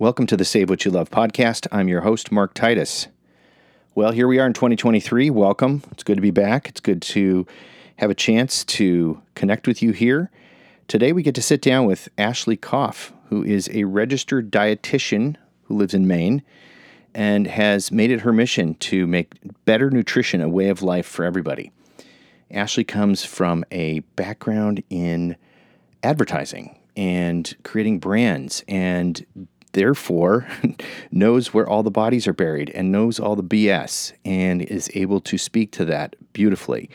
Welcome to the Save What You Love podcast. I'm your host, Mark Titus. Well, here we are in 2023. Welcome. It's good to be back. It's good to have a chance to connect with you here. Today, we get to sit down with Ashley Koff, who is a registered dietitian who lives in Maine and has made it her mission to make better nutrition a way of life for everybody. Ashley comes from a background in advertising and creating brands and therefore knows where all the bodies are buried and knows all the BS and is able to speak to that beautifully.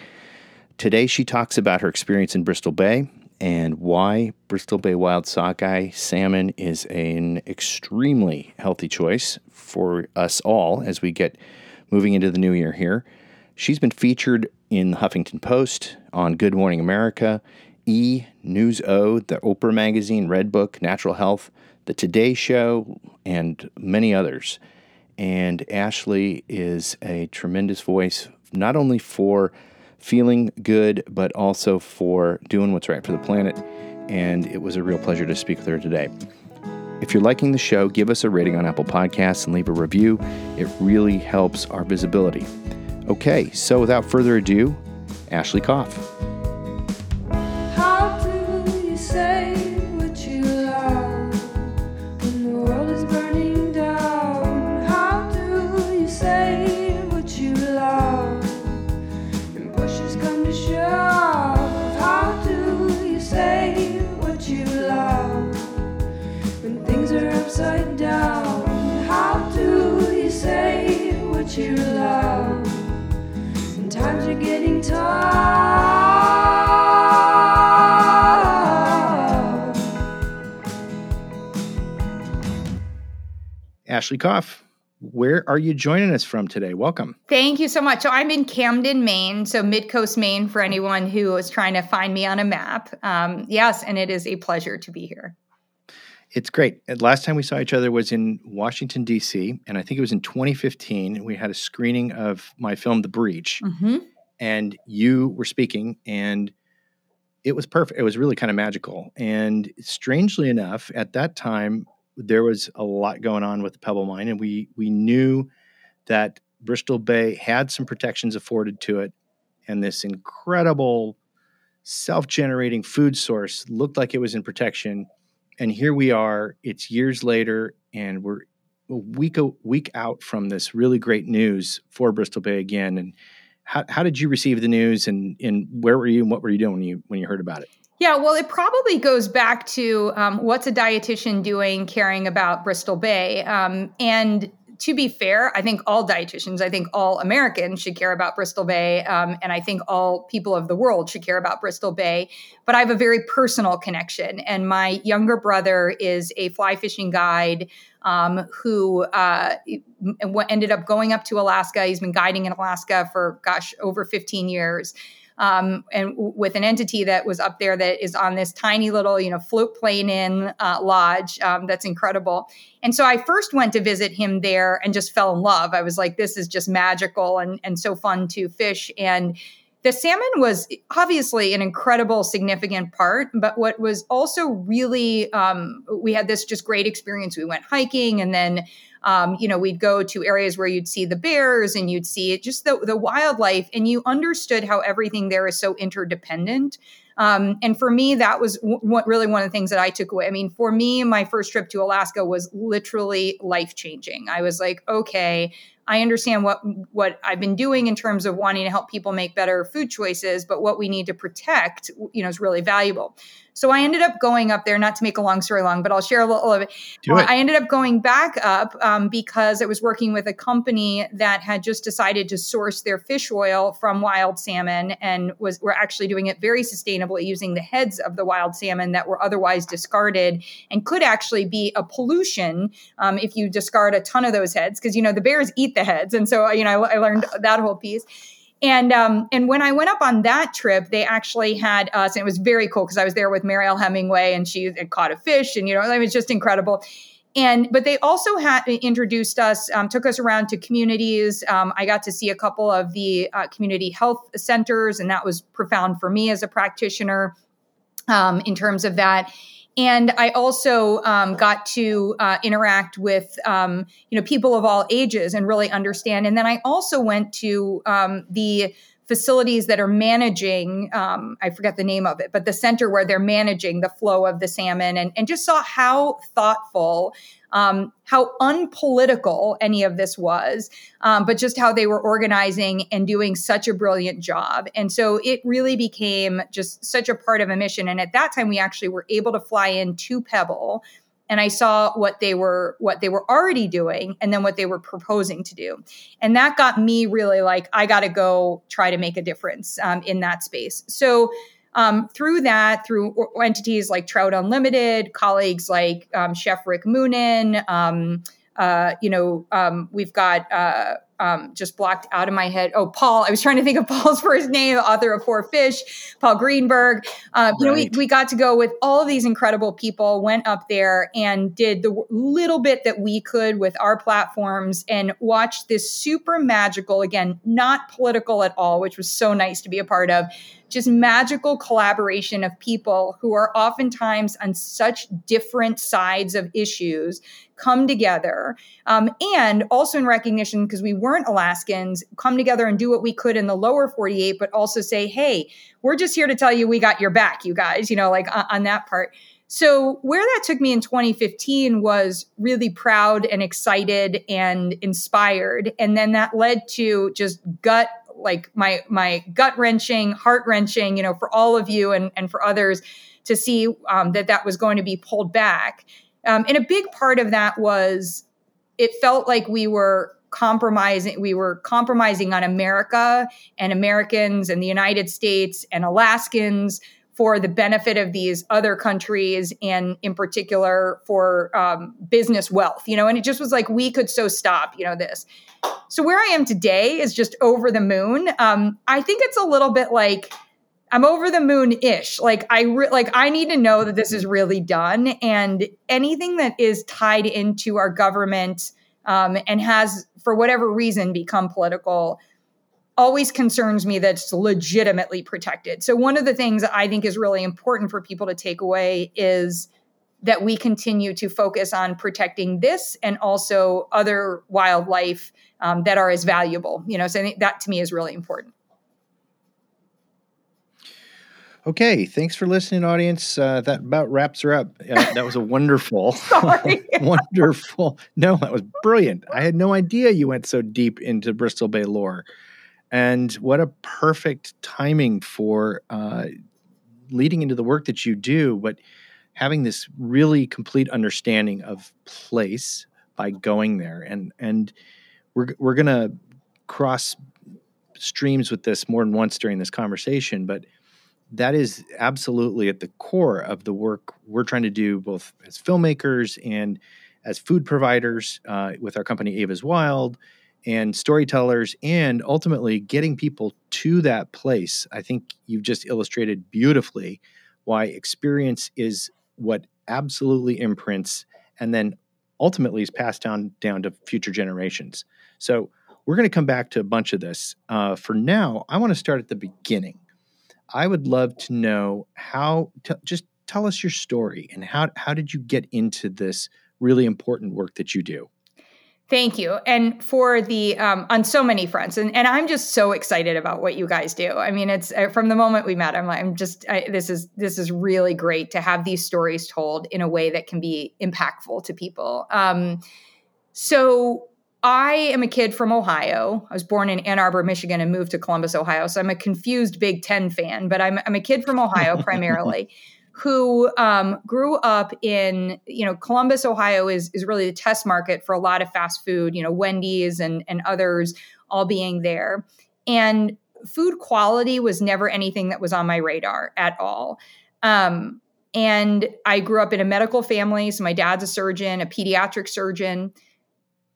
Today, she talks about her experience in Bristol Bay and why Bristol Bay wild sockeye salmon is an extremely healthy choice for us all as we get moving into the new year here. She's been featured in the Huffington Post, on Good Morning America, E, News O, the Oprah Magazine, Redbook, Natural Health, The Today Show, and many others. And Ashley is a tremendous voice, not only for feeling good, but also for doing what's right for the planet. And it was a real pleasure to speak with her today. If you're liking the show, give us a rating on Apple Podcasts and leave a review. It really helps our visibility. Okay, so without further ado, Ashley Koff. Ashley Koff, where are you joining us from today? Welcome. Thank you so much. So I'm in Camden, Maine, so Mid Coast Maine for anyone who is trying to find me on a map. Um, yes, and it is a pleasure to be here. It's great. Last time we saw each other was in Washington D.C., and I think it was in 2015. We had a screening of my film, The Breach, mm-hmm. and you were speaking, and it was perfect. It was really kind of magical. And strangely enough, at that time, there was a lot going on with the Pebble Mine, and we we knew that Bristol Bay had some protections afforded to it, and this incredible self-generating food source looked like it was in protection. And here we are. It's years later, and we're a week a week out from this really great news for Bristol Bay again. And how, how did you receive the news, and and where were you, and what were you doing when you when you heard about it? Yeah, well, it probably goes back to um, what's a dietitian doing caring about Bristol Bay. Um, and to be fair, I think all dietitians, I think all Americans should care about Bristol Bay. Um, and I think all people of the world should care about Bristol Bay. But I have a very personal connection. And my younger brother is a fly fishing guide um, who uh, ended up going up to Alaska. He's been guiding in Alaska for, gosh, over 15 years um, and w- with an entity that was up there that is on this tiny little, you know, float plane in uh, lodge. Um, that's incredible. And so I first went to visit him there and just fell in love. I was like, this is just magical and and so fun to fish and the salmon was obviously an incredible significant part but what was also really um, we had this just great experience we went hiking and then um, you know, we'd go to areas where you'd see the bears and you'd see it, just the, the wildlife, and you understood how everything there is so interdependent. Um, and for me, that was w- really one of the things that I took away. I mean, for me, my first trip to Alaska was literally life changing. I was like, okay, I understand what what I've been doing in terms of wanting to help people make better food choices, but what we need to protect, you know, is really valuable. So I ended up going up there, not to make a long story long, but I'll share a little of it. Uh, it. I ended up going back up um, because I was working with a company that had just decided to source their fish oil from wild salmon and was were actually doing it very sustainably using the heads of the wild salmon that were otherwise discarded and could actually be a pollution um, if you discard a ton of those heads because you know the bears eat the heads and so you know I, I learned that whole piece and um, and when I went up on that trip, they actually had us, and it was very cool because I was there with Mariel Hemingway, and she had caught a fish, and you know, it was just incredible. And but they also had introduced us, um, took us around to communities. Um, I got to see a couple of the uh, community health centers, and that was profound for me as a practitioner um, in terms of that and I also um, got to uh, interact with um, you know people of all ages and really understand. And then I also went to um, the facilities that are managing um, i forget the name of it but the center where they're managing the flow of the salmon and, and just saw how thoughtful um, how unpolitical any of this was, um, but just how they were organizing and doing such a brilliant job. And so it really became just such a part of a mission. And at that time, we actually were able to fly in to Pebble and I saw what they were what they were already doing and then what they were proposing to do, and that got me really like I got to go try to make a difference um, in that space. So um, through that, through entities like Trout Unlimited, colleagues like um, Chef Rick Moonen, um, uh, you know, um, we've got uh, um, just blocked out of my head. Oh, Paul. I was trying to think of Paul's first name, author of Four Fish, Paul Greenberg. Uh, right. You know, we, we got to go with all of these incredible people, went up there and did the little bit that we could with our platforms and watched this super magical, again, not political at all, which was so nice to be a part of, just magical collaboration of people who are oftentimes on such different sides of issues come together um, and also in recognition because we weren't alaskans come together and do what we could in the lower 48 but also say hey we're just here to tell you we got your back you guys you know like on, on that part so where that took me in 2015 was really proud and excited and inspired and then that led to just gut like my my gut wrenching, heart wrenching, you know, for all of you and and for others to see um, that that was going to be pulled back. Um, and a big part of that was it felt like we were compromising we were compromising on America and Americans and the United States and Alaskans for the benefit of these other countries and in particular for um, business wealth you know and it just was like we could so stop you know this. So where i am today is just over the moon. Um, i think it's a little bit like i'm over the moon ish like i re- like i need to know that this is really done and anything that is tied into our government um, and has for whatever reason become political always concerns me that it's legitimately protected. So, one of the things I think is really important for people to take away is that we continue to focus on protecting this and also other wildlife um, that are as valuable. You know, so that to me is really important. Okay, thanks for listening, audience. Uh, that about wraps her up. Uh, that was a wonderful, wonderful. No, that was brilliant. I had no idea you went so deep into Bristol Bay lore. And what a perfect timing for uh, leading into the work that you do, but having this really complete understanding of place by going there. And and we're we're gonna cross streams with this more than once during this conversation, but that is absolutely at the core of the work we're trying to do, both as filmmakers and as food providers uh, with our company Eva's Wild and storytellers and ultimately getting people to that place. I think you've just illustrated beautifully why experience is what absolutely imprints and then ultimately is passed down down to future generations. So we're going to come back to a bunch of this. Uh, for now, I want to start at the beginning. I would love to know how. T- just tell us your story and how how did you get into this really important work that you do? Thank you. And for the, um, on so many fronts. And, and I'm just so excited about what you guys do. I mean, it's uh, from the moment we met, I'm, like, I'm just, I, this is, this is really great to have these stories told in a way that can be impactful to people. Um, so I am a kid from Ohio. I was born in Ann Arbor, Michigan, and moved to Columbus, Ohio. So I'm a confused Big Ten fan, but I'm, I'm a kid from Ohio primarily who um, grew up in you know Columbus, Ohio is is really the test market for a lot of fast food. You know Wendy's and and others all being there, and food quality was never anything that was on my radar at all. Um, and I grew up in a medical family, so my dad's a surgeon, a pediatric surgeon.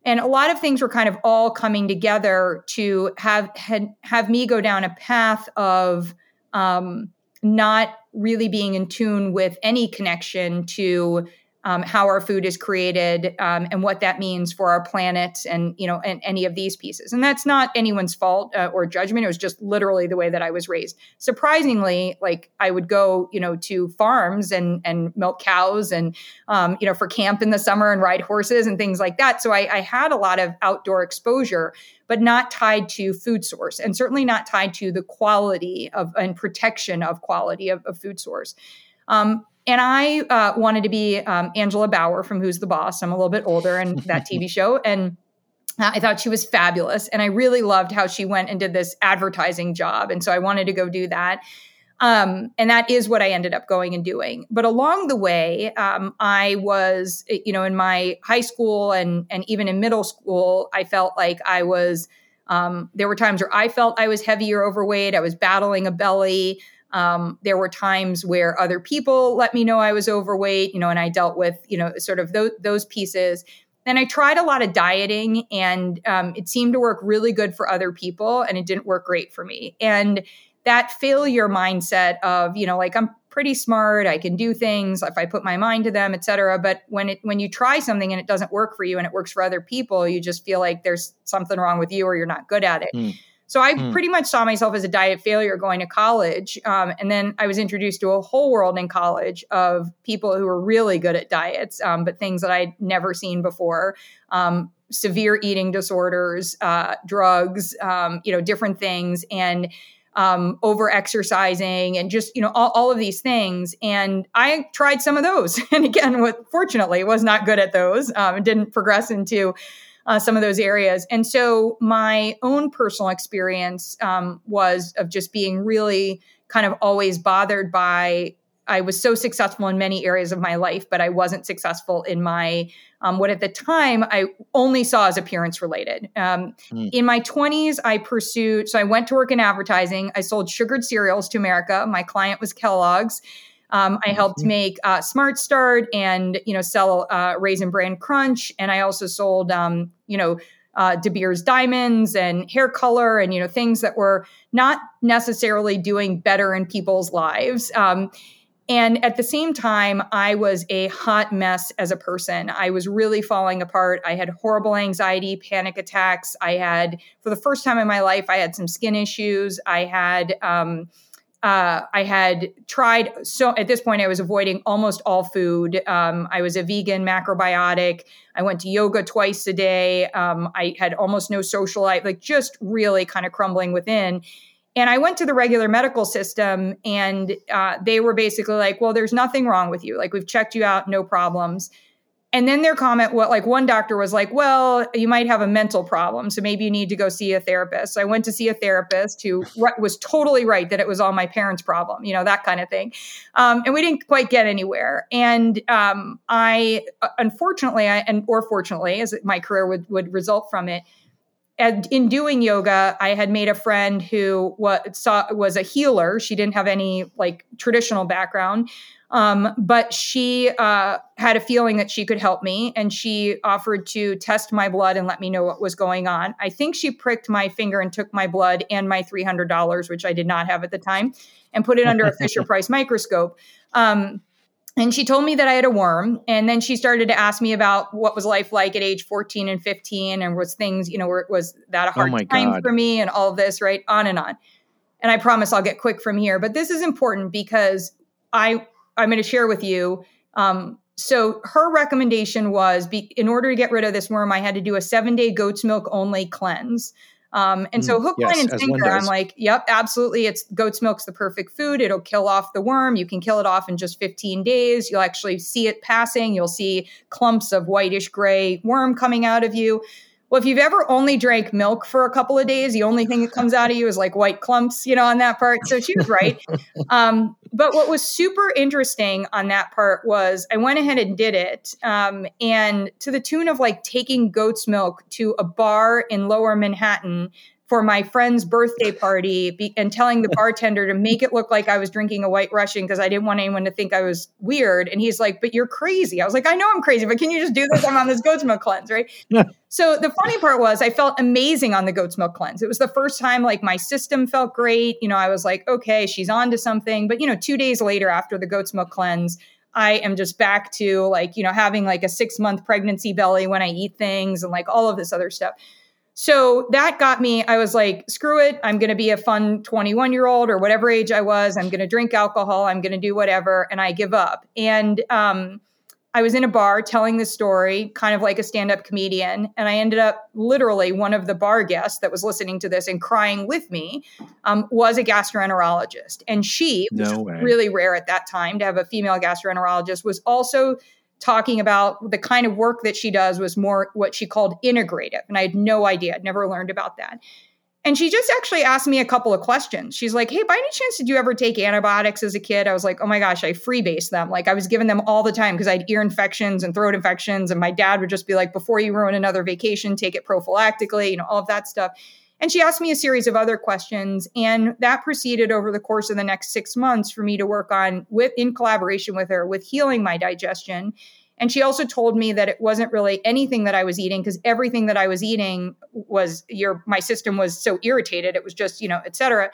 And a lot of things were kind of all coming together to have had, have me go down a path of um, not really being in tune with any connection to um, how our food is created um, and what that means for our planet and you know and any of these pieces. And that's not anyone's fault uh, or judgment. It was just literally the way that i was raised. Surprisingly like i would go you know to farms and and milk cows and um, you know for camp in the summer and ride horses and things like that. So I, I had a lot of outdoor exposure but not tied to food source and certainly not tied to the quality of and protection of quality of, of food source. Um, and I uh, wanted to be um, Angela Bower from Who's the Boss. I'm a little bit older and that TV show. And I thought she was fabulous. And I really loved how she went and did this advertising job. And so I wanted to go do that. Um, and that is what I ended up going and doing. But along the way, um, I was, you know, in my high school and and even in middle school, I felt like I was. Um, there were times where I felt I was heavy or overweight. I was battling a belly. Um, there were times where other people let me know I was overweight, you know, and I dealt with, you know, sort of those, those pieces. And I tried a lot of dieting, and um, it seemed to work really good for other people, and it didn't work great for me. And that failure mindset of, you know, like I'm pretty smart, I can do things if I put my mind to them, et cetera. But when it when you try something and it doesn't work for you and it works for other people, you just feel like there's something wrong with you or you're not good at it. Mm. So I mm. pretty much saw myself as a diet failure going to college. Um, and then I was introduced to a whole world in college of people who were really good at diets, um, but things that I'd never seen before. Um, severe eating disorders, uh, drugs, um, you know, different things, and um, over exercising, and just you know all, all, of these things. And I tried some of those, and again, what fortunately was not good at those. Um, didn't progress into uh, some of those areas. And so my own personal experience um, was of just being really kind of always bothered by. I was so successful in many areas of my life, but I wasn't successful in my um, what at the time I only saw as appearance related. Um, mm. In my 20s, I pursued, so I went to work in advertising. I sold sugared cereals to America. My client was Kellogg's. Um, I helped make uh, Smart Start and you know sell uh, Raisin Bran Crunch, and I also sold um, you know uh, De Beers diamonds and hair color and you know things that were not necessarily doing better in people's lives. Um, and at the same time, I was a hot mess as a person. I was really falling apart. I had horrible anxiety, panic attacks. I had, for the first time in my life, I had some skin issues. I had, um, uh, I had tried so at this point I was avoiding almost all food. Um, I was a vegan macrobiotic. I went to yoga twice a day. Um, I had almost no social life, like just really kind of crumbling within. And I went to the regular medical system, and uh, they were basically like, "Well, there's nothing wrong with you. Like we've checked you out, no problems." And then their comment, what like one doctor was like, well, you might have a mental problem. So maybe you need to go see a therapist. So I went to see a therapist who was totally right that it was all my parents' problem, you know, that kind of thing. Um, and we didn't quite get anywhere. And um, I, uh, unfortunately, I, and or fortunately, as my career would, would result from it, in doing yoga, I had made a friend who was, saw, was a healer. She didn't have any like traditional background, um, but she uh, had a feeling that she could help me, and she offered to test my blood and let me know what was going on. I think she pricked my finger and took my blood and my three hundred dollars, which I did not have at the time, and put it under a Fisher Price microscope. Um, and she told me that I had a worm. And then she started to ask me about what was life like at age 14 and 15 and was things, you know, where it was that a oh hard oh time God. for me and all of this, right? On and on. And I promise I'll get quick from here. But this is important because I I'm going to share with you. Um, so her recommendation was be, in order to get rid of this worm, I had to do a seven day goat's milk only cleanse. Um, and so mm, hook, yes, line, and sinker, I'm like, yep, absolutely. It's goat's milk's the perfect food. It'll kill off the worm. You can kill it off in just 15 days. You'll actually see it passing. You'll see clumps of whitish gray worm coming out of you. Well, if you've ever only drank milk for a couple of days, the only thing that comes out of you is like white clumps, you know, on that part. So she was right. Um, but what was super interesting on that part was I went ahead and did it. Um, and to the tune of like taking goat's milk to a bar in lower Manhattan for my friend's birthday party be, and telling the bartender to make it look like I was drinking a white Russian because I didn't want anyone to think I was weird. And he's like, But you're crazy. I was like, I know I'm crazy, but can you just do this? I'm on this goat's milk cleanse, right? Yeah. So the funny part was I felt amazing on the goat's milk cleanse. It was the first time like my system felt great. You know, I was like, okay, she's on to something. But you know, two days later after the goat's milk cleanse, I am just back to like, you know, having like a six month pregnancy belly when I eat things and like all of this other stuff. So that got me, I was like, screw it. I'm going to be a fun 21 year old or whatever age I was. I'm going to drink alcohol. I'm going to do whatever. And I give up. And, um, I was in a bar telling the story, kind of like a stand up comedian. And I ended up literally one of the bar guests that was listening to this and crying with me um, was a gastroenterologist. And she, no was really rare at that time to have a female gastroenterologist, was also talking about the kind of work that she does was more what she called integrative. And I had no idea, I'd never learned about that. And she just actually asked me a couple of questions. She's like, Hey, by any chance, did you ever take antibiotics as a kid? I was like, Oh my gosh, I freebase them. Like I was giving them all the time because I had ear infections and throat infections. And my dad would just be like, Before you ruin another vacation, take it prophylactically, you know, all of that stuff. And she asked me a series of other questions. And that proceeded over the course of the next six months for me to work on with in collaboration with her with healing my digestion and she also told me that it wasn't really anything that I was eating because everything that I was eating was your my system was so irritated. It was just, you know, et cetera.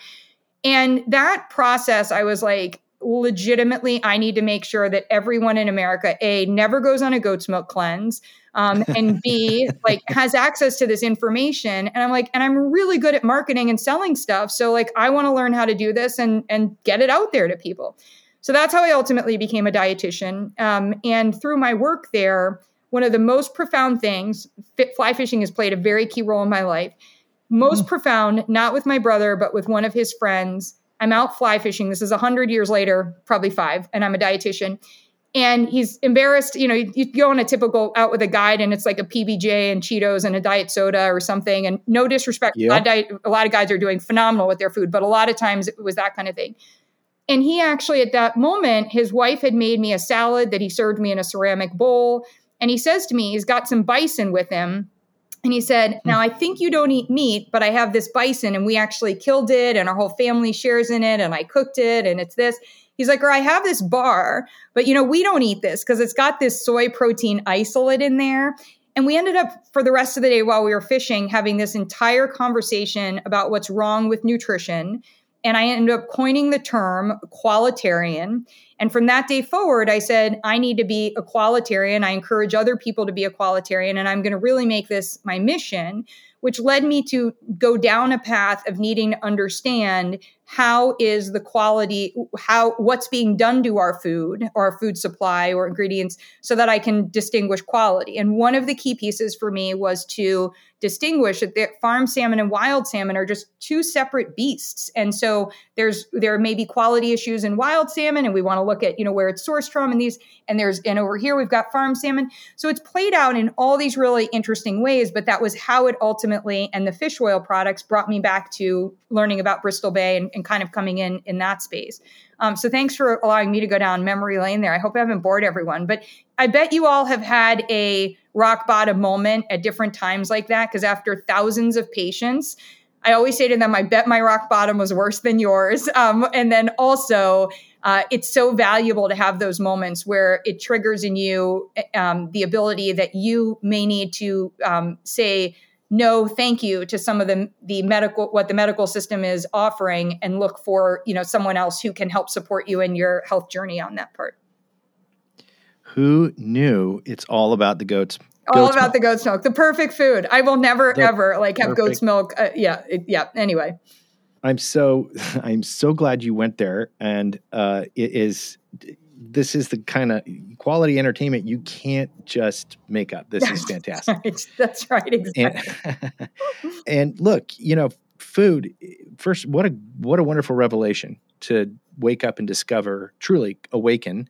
And that process, I was like, legitimately, I need to make sure that everyone in America, A, never goes on a goat's milk cleanse. Um, and B, like has access to this information. And I'm like, and I'm really good at marketing and selling stuff. So like I want to learn how to do this and and get it out there to people. So that's how I ultimately became a dietitian. Um, and through my work there, one of the most profound things, fly fishing has played a very key role in my life. Most mm. profound, not with my brother, but with one of his friends. I'm out fly fishing. This is 100 years later, probably five, and I'm a dietitian. And he's embarrassed. You know, you, you go on a typical out with a guide, and it's like a PBJ and Cheetos and a diet soda or something. And no disrespect, yep. a, lot diet, a lot of guys are doing phenomenal with their food, but a lot of times it was that kind of thing. And he actually, at that moment, his wife had made me a salad that he served me in a ceramic bowl. And he says to me, he's got some bison with him. And he said, hmm. Now I think you don't eat meat, but I have this bison and we actually killed it and our whole family shares in it and I cooked it and it's this. He's like, or I have this bar, but you know, we don't eat this because it's got this soy protein isolate in there. And we ended up for the rest of the day while we were fishing having this entire conversation about what's wrong with nutrition and I ended up coining the term qualitarian. And from that day forward, I said, I need to be a qualitarian. I encourage other people to be a qualitarian, and I'm going to really make this my mission, which led me to go down a path of needing to understand how is the quality how what's being done to our food or our food supply or ingredients so that i can distinguish quality? And one of the key pieces for me was to distinguish that farm salmon and wild salmon are just two separate beasts. And so there's there may be quality issues in wild salmon and we want to look at you know where it's sourced from and these and there's and over here we've got farm salmon. So it's played out in all these really interesting ways but that was how it ultimately and the fish oil products brought me back to learning about bristol bay and, and kind of coming in in that space. Um, so thanks for allowing me to go down memory lane there. I hope i haven't bored everyone but i bet you all have had a rock bottom moment at different times like that because after thousands of patients i always say to them i bet my rock bottom was worse than yours. Um, and then also uh, it's so valuable to have those moments where it triggers in you um, the ability that you may need to um, say no thank you to some of the the medical what the medical system is offering and look for you know someone else who can help support you in your health journey on that part who knew it's all about the goats all about milk. the goat's milk the perfect food i will never the ever like have perfect. goat's milk uh, yeah it, yeah anyway i'm so i'm so glad you went there and uh, it is this is the kind of quality entertainment you can't just make up. This is fantastic. Right. That's right. Exactly. And, and, look, you know, food. First, what a what a wonderful revelation to wake up and discover, truly awaken,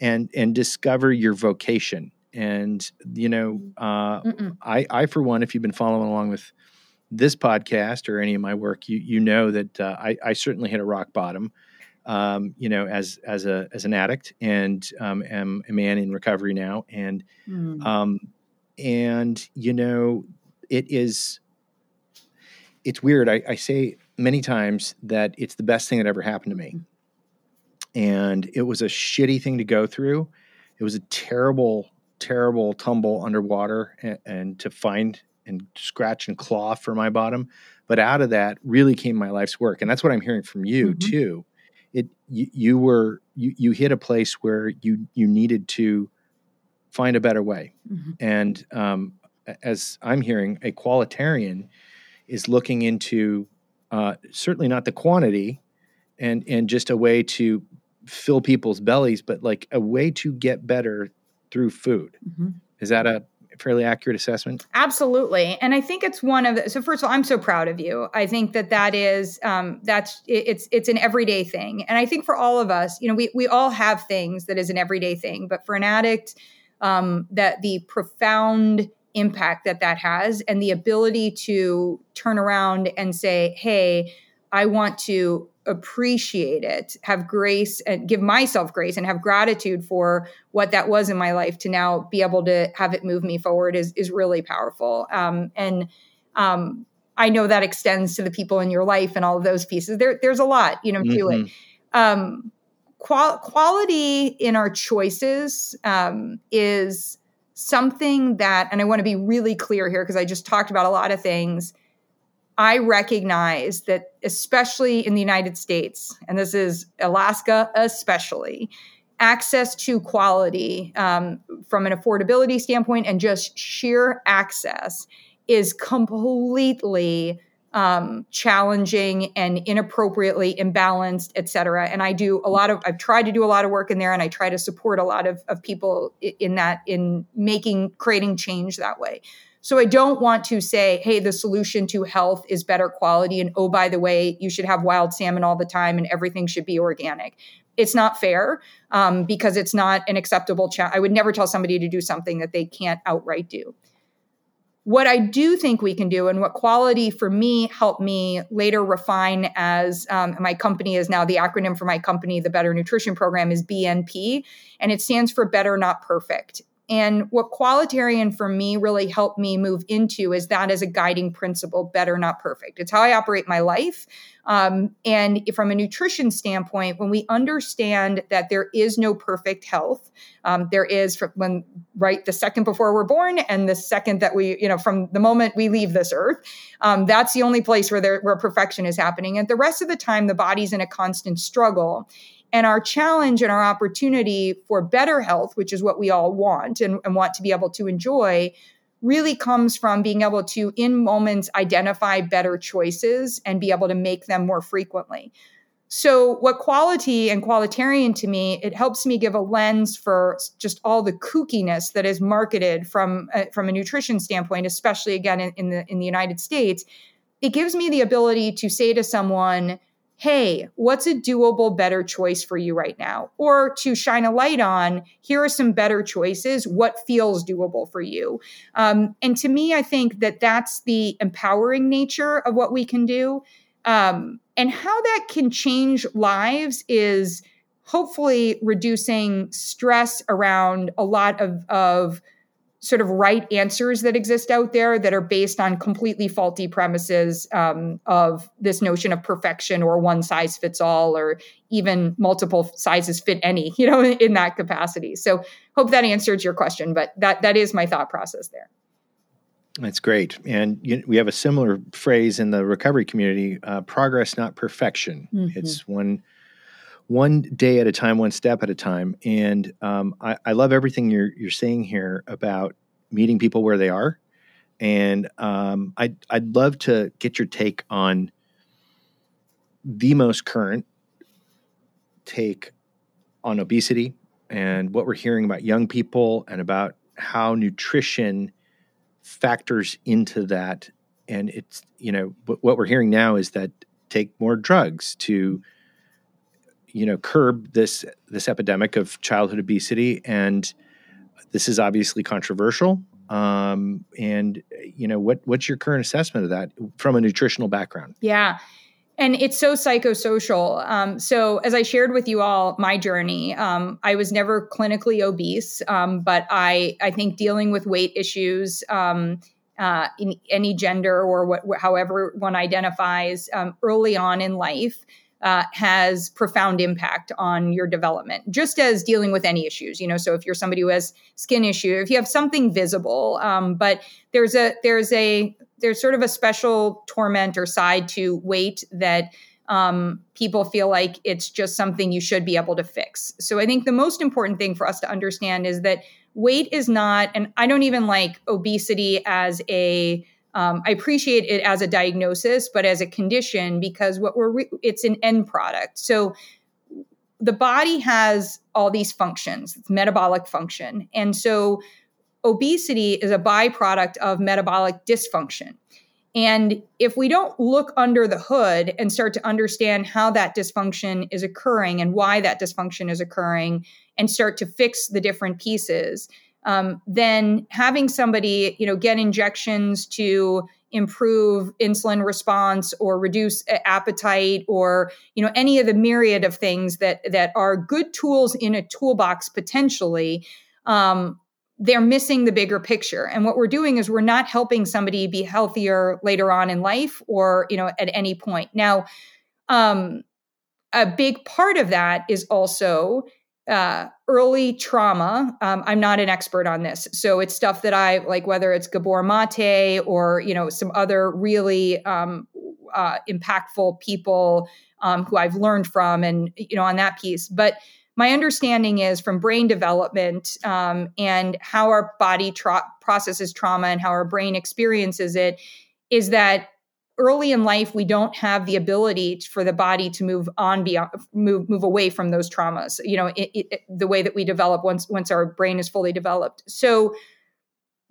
and and discover your vocation. And you know, uh, I I for one, if you've been following along with this podcast or any of my work, you you know that uh, I I certainly hit a rock bottom um, you know, as as a as an addict and um, am a man in recovery now, and mm. um, and you know, it is it's weird. I, I, say many times that it's the best thing that ever happened to me, and it was a shitty thing to go through. It was a terrible, terrible tumble underwater, and, and to find and scratch and claw for my bottom. But out of that really came my life's work, and that's what I'm hearing from you mm-hmm. too it you, you were you you hit a place where you you needed to find a better way. Mm-hmm. And um, as I'm hearing, a qualitarian is looking into uh, certainly not the quantity and and just a way to fill people's bellies, but like a way to get better through food. Mm-hmm. Is that a fairly accurate assessment? Absolutely, and I think it's one of the. So first of all, I'm so proud of you. I think that that is um, that's it's it's an everyday thing, and I think for all of us, you know, we we all have things that is an everyday thing, but for an addict, um, that the profound impact that that has, and the ability to turn around and say, "Hey." I want to appreciate it, have grace and give myself grace and have gratitude for what that was in my life to now be able to have it move me forward is, is really powerful. Um, and um, I know that extends to the people in your life and all of those pieces. There, there's a lot, you know, mm-hmm. to it. Mm-hmm. Um, qual- quality in our choices um, is something that, and I want to be really clear here because I just talked about a lot of things – I recognize that, especially in the United States, and this is Alaska especially, access to quality um, from an affordability standpoint and just sheer access is completely um, challenging and inappropriately imbalanced, et cetera. And I do a lot of, I've tried to do a lot of work in there and I try to support a lot of, of people in that, in making, creating change that way. So I don't want to say, hey, the solution to health is better quality. And oh, by the way, you should have wild salmon all the time and everything should be organic. It's not fair um, because it's not an acceptable challenge. I would never tell somebody to do something that they can't outright do. What I do think we can do, and what quality for me helped me later refine as um, my company is now the acronym for my company, the Better Nutrition Program is BNP, and it stands for Better Not Perfect. And what qualitarian for me really helped me move into is that as a guiding principle, better, not perfect. It's how I operate my life. Um, and from a nutrition standpoint, when we understand that there is no perfect health, um, there is from when right the second before we're born and the second that we, you know, from the moment we leave this earth, um, that's the only place where there where perfection is happening. And the rest of the time, the body's in a constant struggle. And our challenge and our opportunity for better health, which is what we all want and, and, want to be able to enjoy, really comes from being able to, in moments, identify better choices and be able to make them more frequently. So, what quality and qualitarian to me, it helps me give a lens for just all the kookiness that is marketed from uh, from a nutrition standpoint, especially again in, in the in the United States. It gives me the ability to say to someone, hey, what's a doable, better choice for you right now? Or to shine a light on, here are some better choices. What feels doable for you? Um, and to me, I think that that's the empowering nature of what we can do. Um, and how that can change lives is hopefully reducing stress around a lot of, of sort of right answers that exist out there that are based on completely faulty premises um, of this notion of perfection or one size fits all or even multiple sizes fit any you know in, that capacity. So hope that answered your question but that that is my thought process there. That's great. And you, we have a similar phrase in the recovery community uh, progress not perfection. Mm-hmm. it's one one day at a time, one step at a time. And um, I, I, love everything you're you're saying here about meeting people where they are. And um, I'd I'd love to get your take on the most current take on obesity and what we're hearing about young people and about how nutrition factors into that. And it's you know what we're hearing now is that take more drugs to you know curb this this epidemic of childhood obesity and this is obviously controversial. Um, and you know what what's your current assessment of that from a nutritional background? Yeah. And it's so psychosocial. Um, so as i shared with you all my journey um, i was never clinically obese um, but i i think dealing with weight issues um, uh, in any gender or what, however one identifies um, early on in life uh, has profound impact on your development, just as dealing with any issues. You know, so if you're somebody who has skin issue, if you have something visible, um, but there's a there's a there's sort of a special torment or side to weight that um, people feel like it's just something you should be able to fix. So I think the most important thing for us to understand is that weight is not, and I don't even like obesity as a um, I appreciate it as a diagnosis, but as a condition because what we're re- it's an end product. So the body has all these functions, it's metabolic function, and so obesity is a byproduct of metabolic dysfunction. And if we don't look under the hood and start to understand how that dysfunction is occurring and why that dysfunction is occurring, and start to fix the different pieces, um, then having somebody you know get injections to improve insulin response or reduce appetite or you know any of the myriad of things that that are good tools in a toolbox potentially um, they're missing the bigger picture. And what we're doing is we're not helping somebody be healthier later on in life or you know at any point. Now um, a big part of that is also uh, early trauma. Um, I'm not an expert on this, so it's stuff that I like, whether it's Gabor Mate or you know some other really um, uh, impactful people um, who I've learned from, and you know on that piece. But my understanding is from brain development um, and how our body tra- processes trauma and how our brain experiences it, is that early in life we don't have the ability for the body to move on beyond move move away from those traumas you know it, it, the way that we develop once once our brain is fully developed. So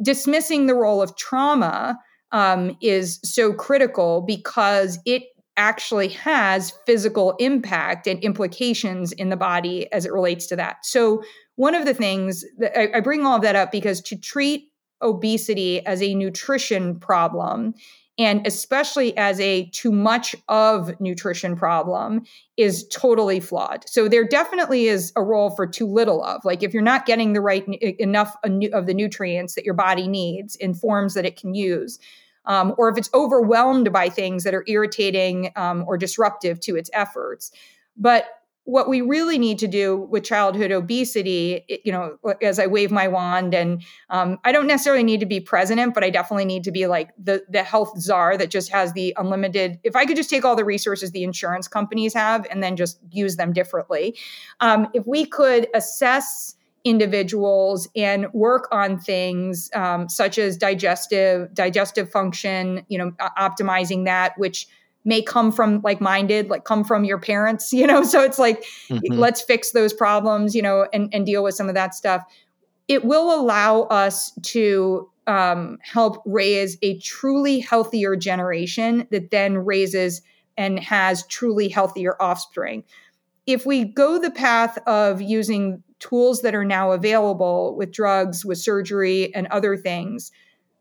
dismissing the role of trauma um, is so critical because it actually has physical impact and implications in the body as it relates to that. So one of the things that I, I bring all of that up because to treat obesity as a nutrition problem and especially as a too much of nutrition problem is totally flawed. So there definitely is a role for too little of like if you're not getting the right enough of the nutrients that your body needs in forms that it can use um, or if it's overwhelmed by things that are irritating um, or disruptive to its efforts. But what we really need to do with childhood obesity, you know, as I wave my wand, and um, I don't necessarily need to be president, but I definitely need to be like the the health czar that just has the unlimited. If I could just take all the resources the insurance companies have and then just use them differently, um, if we could assess individuals and work on things um, such as digestive digestive function, you know, optimizing that, which may come from like minded like come from your parents you know? So it's like mm-hmm. let's fix those problems you know and, and deal with some of that stuff. It will allow us to um, help raise a truly healthier generation that then raises and has truly healthier offspring. If we go the path of using tools that are now available with drugs with surgery and other things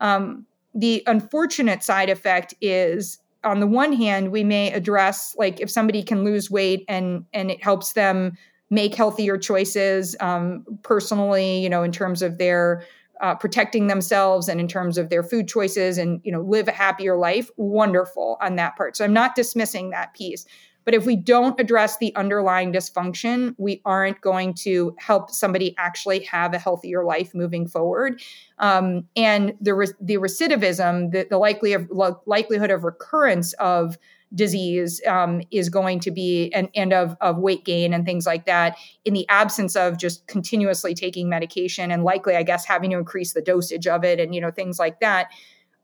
um, the unfortunate side effect is on the one hand we may address like if somebody can lose weight and and it helps them make healthier choices um, personally you know in terms of their uh, protecting themselves and in terms of their food choices and you know live a happier life wonderful on that part. So i'm not dismissing that piece but if we don't address the underlying dysfunction, we aren't going to help somebody actually have a healthier life moving forward. Um, and the, re- the recidivism, the, the likely of, likelihood of recurrence of disease um, is going to be and, and of, of weight gain and things like that in the absence of just continuously taking medication and likely i guess having to increase the dosage of it and you know things like that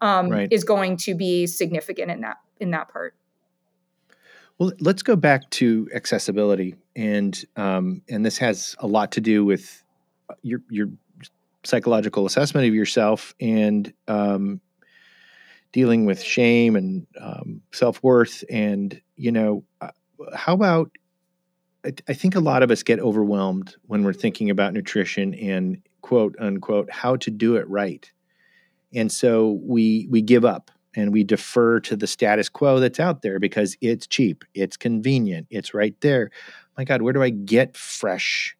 um, right. is going to be significant in that in that part well, let's go back to accessibility, and um, and this has a lot to do with uh, your your psychological assessment of yourself and um, dealing with shame and um, self worth, and you know, uh, how about I, I think a lot of us get overwhelmed when we're thinking about nutrition and quote unquote how to do it right, and so we we give up and we defer to the status quo that's out there because it's cheap, it's convenient, it's right there. My God, where do I get fresh?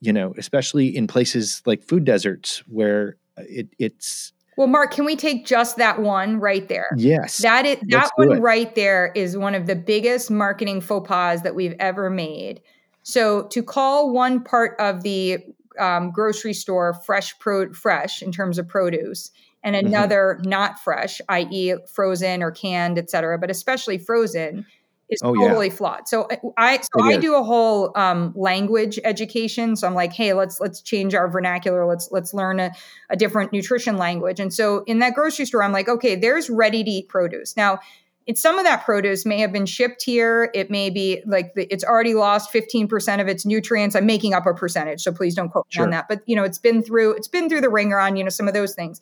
You know, especially in places like food deserts where uh, it, it's. Well, Mark, can we take just that one right there? Yes. That is that one right there is one of the biggest marketing faux pas that we've ever made. So to call one part of the um, grocery store fresh pro fresh in terms of produce and mm-hmm. another mm-hmm. not fresh, i.e., frozen or canned, et cetera, but especially frozen, is oh, totally yeah. flawed. So uh, I so I do a whole um, language education. So I'm like, hey, let's let's change our vernacular. Let's let's learn a, a different nutrition language. And so in that grocery store, I'm like, okay, there's ready to eat produce. Now, it's some of that produce may have been shipped here. It may be like the, it's already lost 15% of its nutrients. I'm making up a percentage, so please don't quote me on that. But you know, it's been through it's been through the ringer on you know some of those things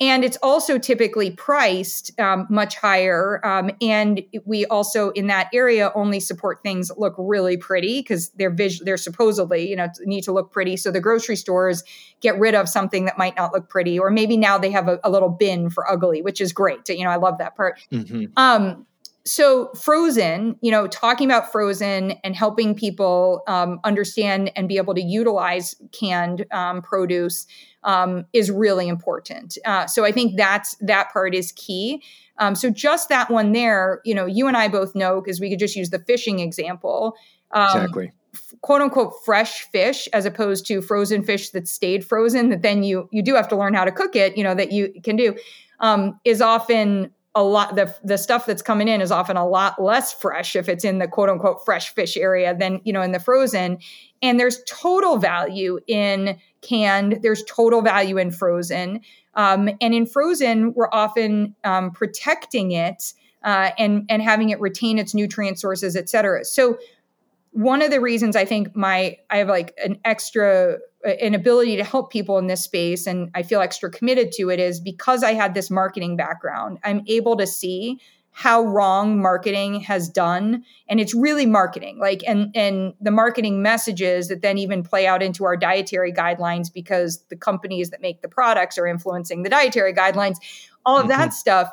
and it's also typically priced um, much higher um, and we also in that area only support things that look really pretty because they're vis- they're supposedly you know need to look pretty so the grocery stores get rid of something that might not look pretty or maybe now they have a, a little bin for ugly which is great you know i love that part mm-hmm. um, so frozen you know talking about frozen and helping people um, understand and be able to utilize canned um, produce um, is really important. Uh, so i think that's that part is key. Um, so just that one there you know you and i both know because we could just use the fishing example um, exactly. quote unquote fresh fish as opposed to frozen fish that stayed frozen that then you you do have to learn how to cook it you know that you can do um, is often a lot the the stuff that's coming in is often a lot less fresh if it's in the quote unquote fresh fish area than you know in the frozen. And there's total value in canned there's total value in frozen. Um, and in frozen we're often um, protecting it uh, and and having it retain its nutrient sources et cetera. So one of the reasons I think my I have like an extra an ability to help people in this space and I feel extra committed to it is because I had this marketing background. I'm able to see how wrong marketing has done and it's really marketing like and and the marketing messages that then even play out into our dietary guidelines because the companies that make the products are influencing the dietary guidelines all of mm-hmm. that stuff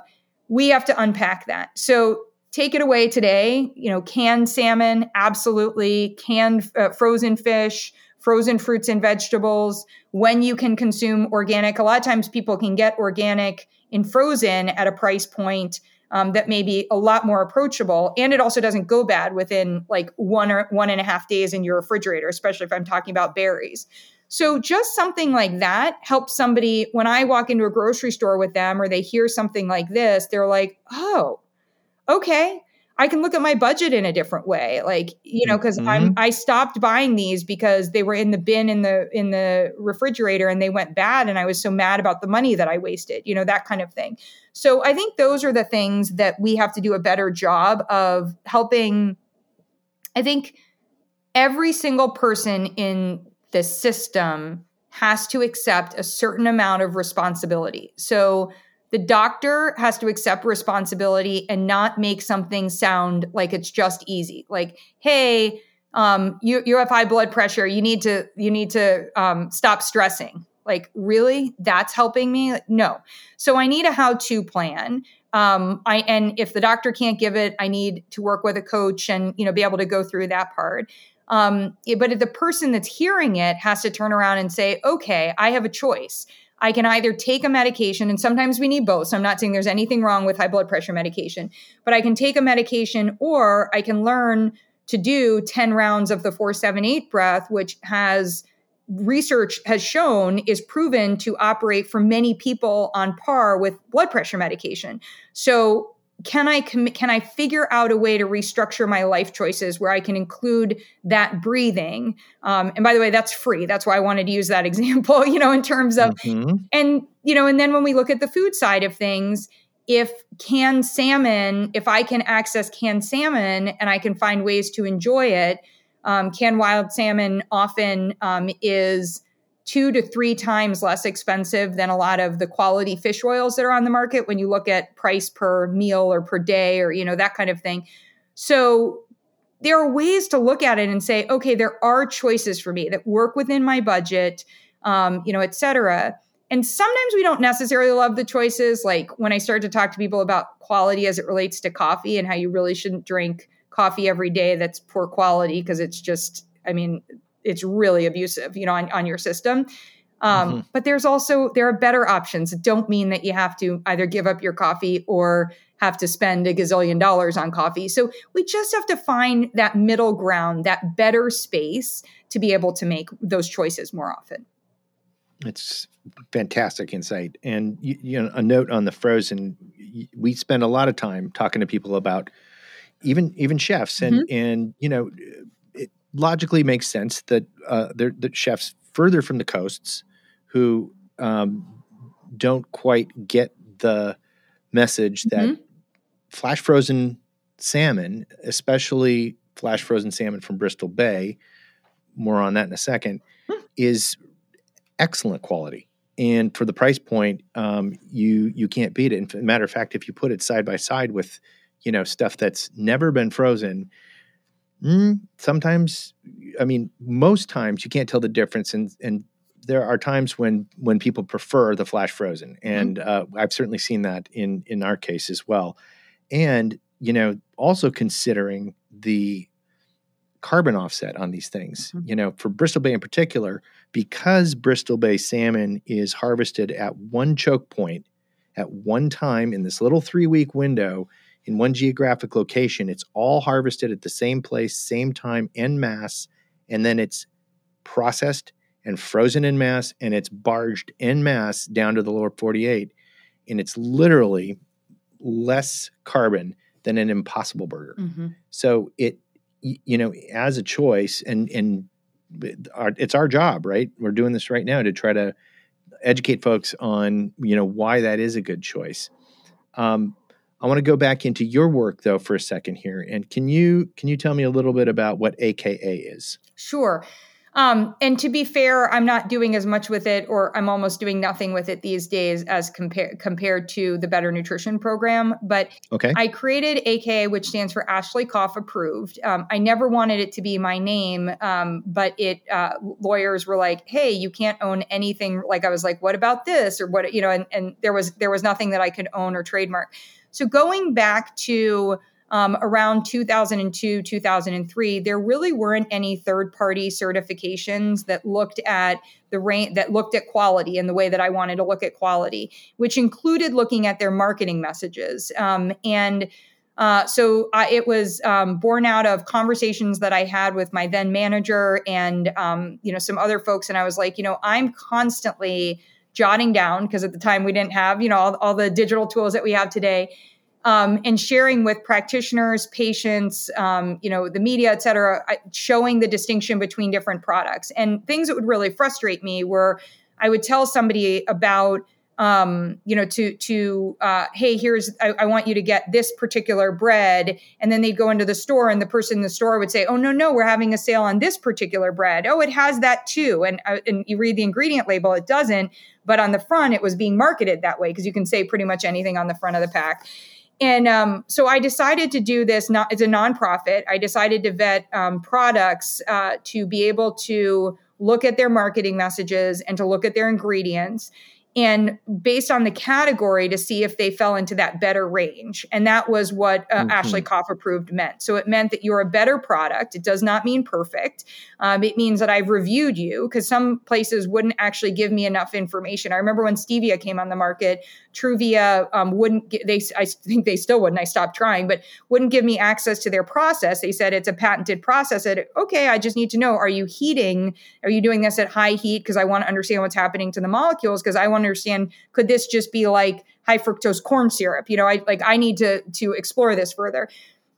we have to unpack that so take it away today. You know, canned salmon, absolutely. Canned uh, frozen fish, frozen fruits and vegetables. When you can consume organic, a lot of times people can get organic in frozen at a price point um, that may be a lot more approachable, and it also doesn't go bad within like one or one and a half days in your refrigerator, especially if I'm talking about berries. So just something like that helps somebody when I walk into a grocery store with them or they hear something like this, they're like, "Oh, okay, I can look at my budget in a different way. Like, you know, because mm-hmm. I'm I stopped buying these because they were in the bin in the in the refrigerator and they went bad and I was so mad about the money that I wasted, you know, that kind of thing. So I think those are the things that we have to do a better job of helping. I think every single person in the system has to accept a certain amount of responsibility. So the doctor has to accept responsibility and not make something sound like it's just easy. Like, hey, um, you you have high blood pressure. You need to you need to um, stop stressing. Like, really, that's helping me? No. So I need a how to plan. Um, I and if the doctor can't give it, I need to work with a coach and you know be able to go through that part. Um, but if the person that's hearing it has to turn around and say, okay, I have a choice. I can either take a medication, and sometimes we need both. So I'm not saying there's anything wrong with high blood pressure medication, but I can take a medication or I can learn to do 10 rounds of the 478 breath, which has research has shown is proven to operate for many people on par with blood pressure medication. So can I com- can I figure out a way to restructure my life choices where I can include that breathing? Um, and by the way, that's free. That's why I wanted to use that example. You know, in terms of mm-hmm. and you know, and then when we look at the food side of things, if canned salmon, if I can access canned salmon and I can find ways to enjoy it, um, canned wild salmon often um, is two to three times less expensive than a lot of the quality fish oils that are on the market when you look at price per meal or per day or you know that kind of thing. So there are ways to look at it and say okay there are choices for me that work within my budget um, you know et cetera. And sometimes we don't necessarily love the choices. Like when i start to talk to people about quality as it relates to coffee and how you really shouldn't drink coffee every day that's poor quality because it's just i mean it's really abusive, you know, on, on your system. Um, mm-hmm. But there's also there are better options. It don't mean that you have to either give up your coffee or have to spend a gazillion dollars on coffee. So we just have to find that middle ground, that better space to be able to make those choices more often. It's fantastic insight. And you, you know, a note on the frozen. We spend a lot of time talking to people about even even chefs, and mm-hmm. and you know, logically makes sense that uh, the chefs further from the coasts who um, don't quite get the message that mm-hmm. flash frozen salmon, especially flash frozen salmon from Bristol Bay, more on that in a second, hmm. is excellent quality. And for the price point, um, you you can't beat it. And matter of fact, if you put it side by side with, you know, stuff that's never been frozen, mm, sometimes, I mean, most times you can't tell the difference. And and there are times when when people prefer the flash frozen, mm-hmm. and mm-hmm. uh, I've certainly seen that in in our case as well. And you know, also considering the carbon offset on these things. Mm-hmm. You know, for Bristol Bay in particular, because Bristol Bay salmon is harvested at one choke point at one time in this little three week window in one geographic location, it's all harvested at the same place, same time, en masse, and then it's processed and frozen in mass and it's barged en masse down to the lower 48. And it's literally less carbon than an impossible burger. Mm-hmm. So it you know, as a choice, and and our, it's our job, right? We're doing this right now to try to educate folks on you know why that is a good choice. Um, I want to go back into your work though for a second here, and can you can you tell me a little bit about what AKA is? Sure. Um, and to be fair, I'm not doing as much with it, or I'm almost doing nothing with it these days as compared compared to the Better Nutrition Program. But okay. I created AKA, which stands for Ashley Koff Approved. Um, I never wanted it to be my name, um, but it uh, lawyers were like, "Hey, you can't own anything." Like I was like, "What about this?" or what you know, and, and there was there was nothing that I could own or trademark. So going back to um, around 2002, 2003, there really weren't any third party certifications that looked at the range that looked at quality in the way that I wanted to look at quality, which included looking at their marketing messages. Um, and uh, so uh, it was um, born out of conversations that I had with my then manager and um, you know some other folks, and I was like, you know, I'm constantly jotting down because at the time we didn't have you know all, all the digital tools that we have today um, and sharing with practitioners, patients, um, you know, the media, et cetera, showing the distinction between different products. And things that would really frustrate me were I would tell somebody about, um, you know, to to uh, hey, here's I, I, want you to get this particular bread, and then they'd go into the store, and the person in the store would say, oh no no, we're having a sale on this particular bread. Oh, it has that too, and uh, and you read the ingredient label, it doesn't, but on the front it was being marketed that way because you can say pretty much anything on the front of the pack. And um, so I decided to do this not as a nonprofit. I decided to vet um, products uh, to be able to look at their marketing messages and to look at their ingredients and based on the category to see if they fell into that better range. And that was what uh, mm-hmm. Ashley Koff approved meant. So it meant that you're a better product. It does not mean perfect. Um, it means that I've reviewed you because some places wouldn't actually give me enough information. I remember when Stevia came on the market, Truvia um, wouldn't, get, they, I think they still wouldn't, I stopped trying, but wouldn't give me access to their process. They said it's a patented process. I said, okay, I just need to know, are you heating? Are you doing this at high heat? Because I want to understand what's happening to the molecules because I want understand could this just be like high fructose corn syrup? You know i like i need to to explore this further.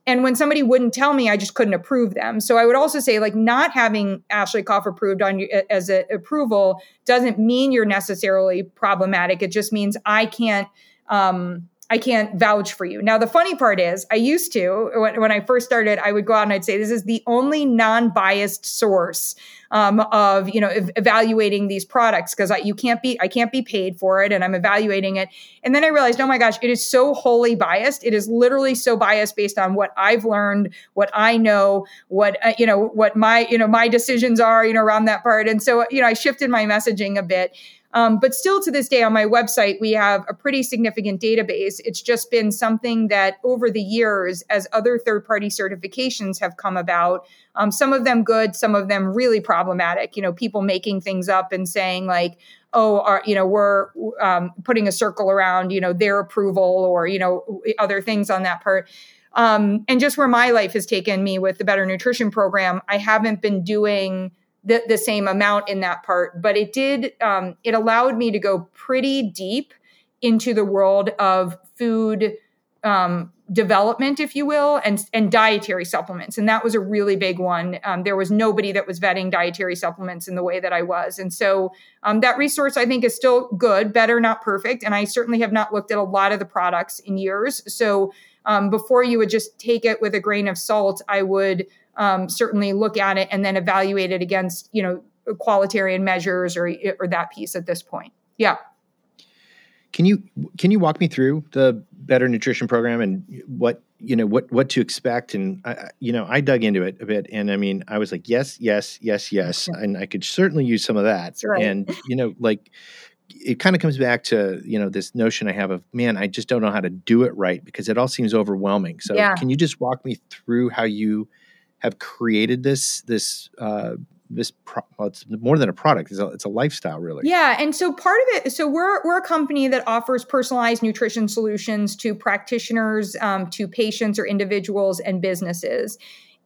And when somebody wouldn't tell me i just couldn't approve them. So i would also say like not having ashley koff approved on you as an approval doesn't mean you're necessarily problematic. It just means i can't um I can't vouch for you. Now, the funny part is, I used to, when, when I first started, I would go out and I'd say, this is the only non biased source um, of you know ev- evaluating these products because you can't be I can't be paid for it and I'm evaluating it. And then I realized oh my gosh it is so wholly biased. It is literally so biased based on what I've learned what I know what uh, you know what my you know my decisions are you know around that part. And so you know I shifted my messaging a bit um, but still to this day on my website, we have a pretty significant database. It's just been something that over the years, as other third party certifications have come about, um, some of them good, some of them really problematic. You know, people making things up and saying, like, oh, our, you know, we're um, putting a circle around, you know, their approval or, you know, other things on that part. Um, and just where my life has taken me with the Better Nutrition Program, I haven't been doing the, the same amount in that part, but it did, um, it allowed me to go pretty deep into the world of food um, development, if you will, and and dietary supplements, and that was a really big one. Um, there was nobody that was vetting dietary supplements in the way that I was, and so um, that resource I think is still good, better, not perfect. And I certainly have not looked at a lot of the products in years. So um, before you would just take it with a grain of salt, I would um, certainly look at it and then evaluate it against you know qualitarian measures or or that piece at this point. Yeah. Can you can you walk me through the better nutrition program and what you know what what to expect and I, you know I dug into it a bit and I mean I was like yes yes yes yes and I could certainly use some of that right. and you know like it kind of comes back to you know this notion I have of man I just don't know how to do it right because it all seems overwhelming so yeah. can you just walk me through how you have created this this uh, this pro- well, it's more than a product it's a, it's a lifestyle really. Yeah and so part of it so we're we're a company that offers personalized nutrition solutions to practitioners um, to patients or individuals and businesses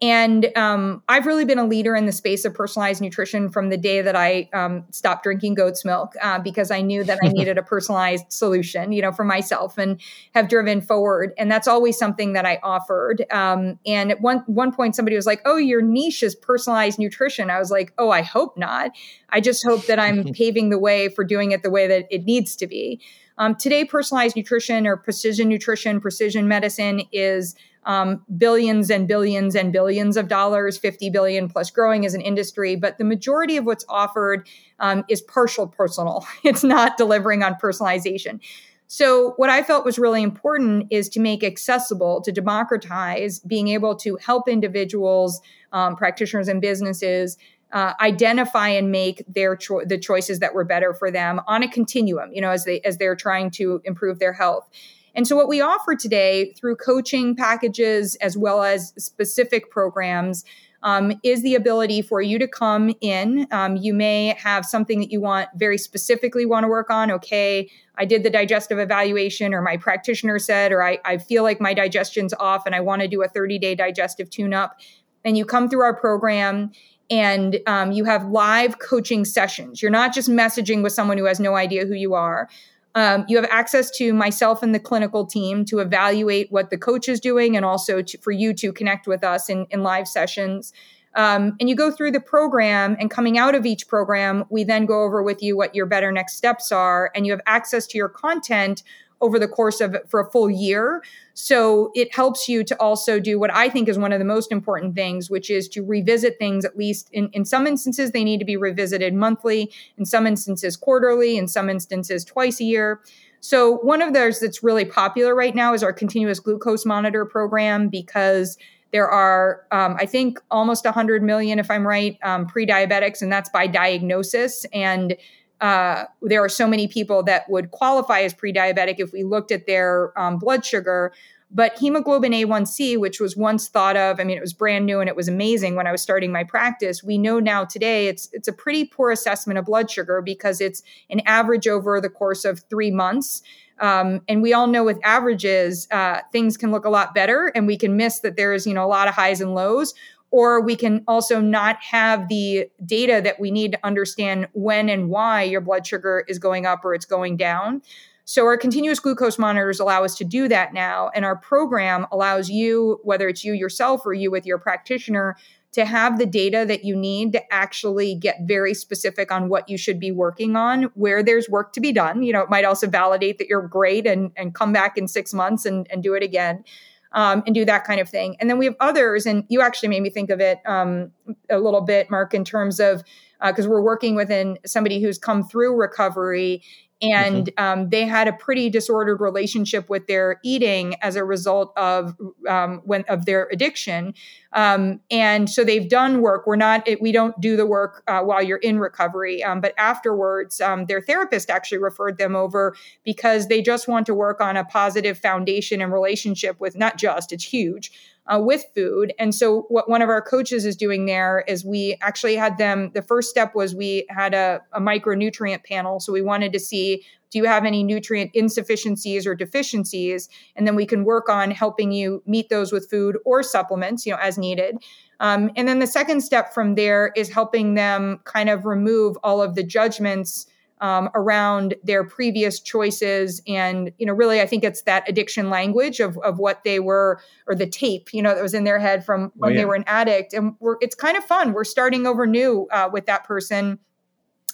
and um, I've really been a leader in the space of personalized nutrition from the day that I um, stopped drinking goat's milk uh, because I knew that I needed a personalized solution, you know, for myself, and have driven forward. And that's always something that I offered. Um, and at one one point, somebody was like, "Oh, your niche is personalized nutrition." I was like, "Oh, I hope not. I just hope that I'm paving the way for doing it the way that it needs to be." Um, today, personalized nutrition or precision nutrition, precision medicine is um, billions and billions and billions of dollars, 50 billion plus growing as an industry. But the majority of what's offered um, is partial personal, it's not delivering on personalization. So, what I felt was really important is to make accessible, to democratize being able to help individuals, um, practitioners, and businesses uh, identify and make their cho- the choices that were better for them on a continuum. You know, as they as they're trying to improve their health. And so, what we offer today through coaching packages as well as specific programs um, is the ability for you to come in. Um, you may have something that you want very specifically want to work on. Okay, I did the digestive evaluation, or my practitioner said, or I, I feel like my digestion's off and I want to do a 30 day digestive tune up. And you come through our program and um, you have live coaching sessions. You're not just messaging with someone who has no idea who you are. Um, you have access to myself and the clinical team to evaluate what the coach is doing and also to, for you to connect with us in, in live sessions. Um, and you go through the program, and coming out of each program, we then go over with you what your better next steps are, and you have access to your content over the course of for a full year. So it helps you to also do what I think is one of the most important things, which is to revisit things at least in, in some instances, they need to be revisited monthly, in some instances, quarterly, in some instances, twice a year. So one of those that's really popular right now is our continuous glucose monitor program because there are, um, I think, almost 100 million, if I'm right, um, pre diabetics, and that's by diagnosis. And uh, there are so many people that would qualify as pre-diabetic if we looked at their um, blood sugar but hemoglobin A1C, which was once thought of, I mean, it was brand new and it was amazing when I was starting my practice. We know now today it's it's a pretty poor assessment of blood sugar because it's an average over the course of three months. Um, and we all know with averages, uh, things can look a lot better, and we can miss that there's you know a lot of highs and lows or we can also not have the data that we need to understand when and why your blood sugar is going up or it's going down. So, our continuous glucose monitors allow us to do that now. And our program allows you, whether it's you yourself or you with your practitioner, to have the data that you need to actually get very specific on what you should be working on, where there's work to be done. You know, it might also validate that you're great and, and come back in six months and, and do it again um, and do that kind of thing. And then we have others, and you actually made me think of it um, a little bit, Mark, in terms of because uh, we're working within somebody who's come through recovery and mm-hmm. um, they had a pretty disordered relationship with their eating as a result of um, when of their addiction. Um, and so they've done work. We're not we don't do the work uh, while you're in recovery. Um, but afterwards um, their therapist actually referred them over because they just want to work on a positive foundation and relationship with not just it's huge uh, with food. And so, what one of our coaches is doing there is we actually had them. The first step was we had a, a micronutrient panel. So, we wanted to see do you have any nutrient insufficiencies or deficiencies? And then we can work on helping you meet those with food or supplements, you know, as needed. Um, and then the second step from there is helping them kind of remove all of the judgments um, around their previous choices. And you know really i think it's that addiction language of, of what they were or the tape you know that was in their head from oh, when oh, yeah. they were an addict. And it's kind of fun. We're starting over new uh, with that person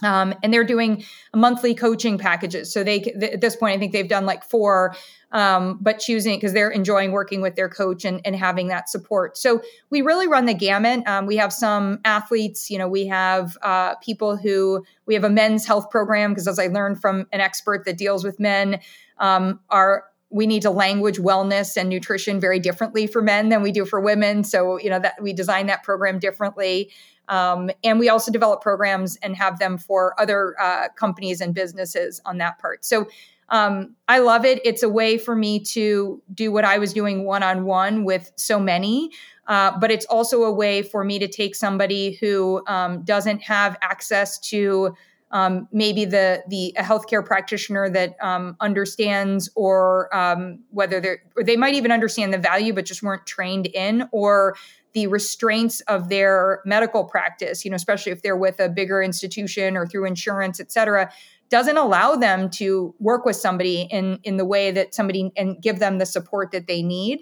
um, and they're doing monthly coaching packages. So they, th- at this point, I think they've done like four, um, but choosing because they're enjoying working with their coach and, and, having that support. So we really run the gamut. Um, we have some athletes, you know, we have uh, people who we have a men's health program because as I learned from an expert that deals with men, um, are we need to language wellness and nutrition very differently for men than we do for women. So you know that we design that program differently. Um, and we also develop programs and have them for other uh, companies and businesses on that part. So um, I love it. It's a way for me to do what I was doing one on one with so many. Uh, but it's also a way for me to take somebody who um, doesn't have access to um, maybe the the a healthcare practitioner that um, understands or um, whether they're or they might even understand the value but just weren't trained in or the restraints of their medical practice, you know, especially if they're with a bigger institution or through insurance, et cetera, doesn't allow them to work with somebody in in the way that somebody and give them the support that they need.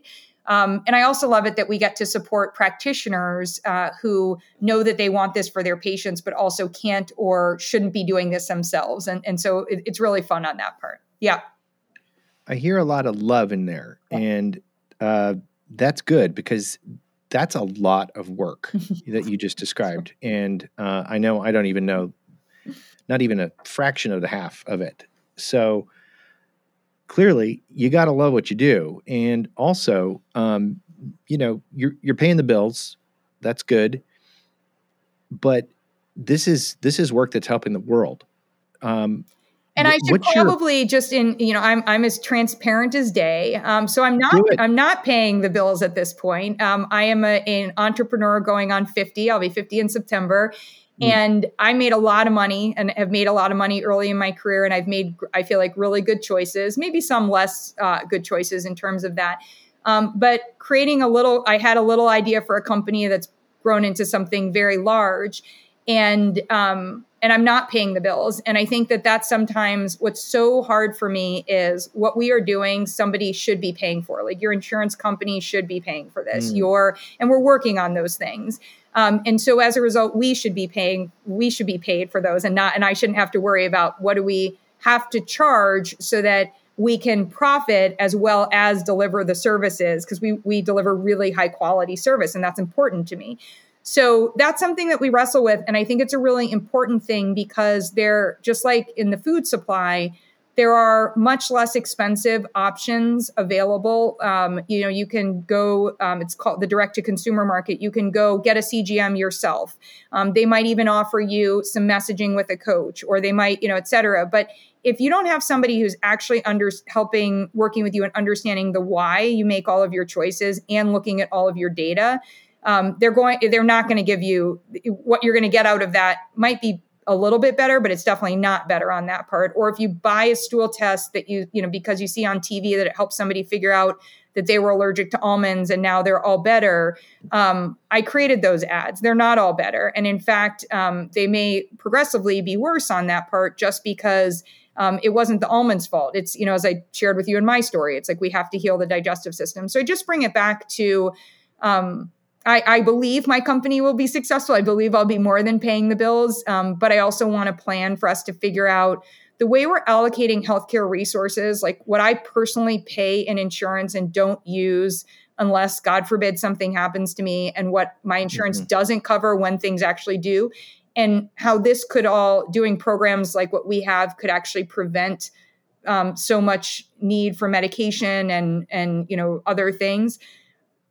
Um, and I also love it that we get to support practitioners uh, who know that they want this for their patients, but also can't or shouldn't be doing this themselves. And, and so it, it's really fun on that part. Yeah. I hear a lot of love in there. And uh, that's good because that's a lot of work that you just described. And uh, I know I don't even know, not even a fraction of the half of it. So clearly, you got to love what you do, and also, um, you know, you're you're paying the bills. That's good, but this is this is work that's helping the world. Um, and I should probably your, just in you know I'm I'm as transparent as day. Um, so I'm not I'm not paying the bills at this point. Um, I am a, an entrepreneur going on 50. I'll be 50 in September. Mm. And I made a lot of money and have made a lot of money early in my career. And I've made, I feel like, really good choices, maybe some less uh, good choices in terms of that. Um, but creating a little, I had a little idea for a company that's grown into something very large. And um, and I'm not paying the bills. And I think that that's sometimes what's so hard for me is what we are doing, somebody should be paying for. Like your insurance company should be paying for this. Mm. Your and we're working on those things. Um, and so as a result, we should be paying. We should be paid for those, and not. And I shouldn't have to worry about what do we have to charge so that we can profit as well as deliver the services because we we deliver really high quality service, and that's important to me. So that's something that we wrestle with. And I think it's a really important thing because they're just like in the food supply, there are much less expensive options available. Um, you know, you can go, um, it's called the direct to consumer market. You can go get a CGM yourself. Um, they might even offer you some messaging with a coach, or they might, you know, et cetera. But if you don't have somebody who's actually under helping working with you and understanding the why you make all of your choices and looking at all of your data, um, they're going they're not going to give you what you're going to get out of that might be a little bit better but it's definitely not better on that part. Or if you buy a stool test that you you know because you see on tv that it helps somebody figure out that they were allergic to almonds and now they're all better um, i created those ads. They're not all better. And in fact um, they may progressively be worse on that part just because um, it wasn't the almonds fault. It's you know as i shared with you in my story it's like we have to heal the digestive system. So i just bring it back to um, I, I, believe my company will be successful. I believe I'll be more than paying the bills. Um, but I also want to plan for us to figure out the way we're allocating healthcare resources, like what I personally pay in insurance and don't use unless, God forbid, something happens to me, and what my insurance mm-hmm. doesn't cover when things actually do. And how this could all, doing programs like what we have, could actually prevent um, so much need for medication and and you know other things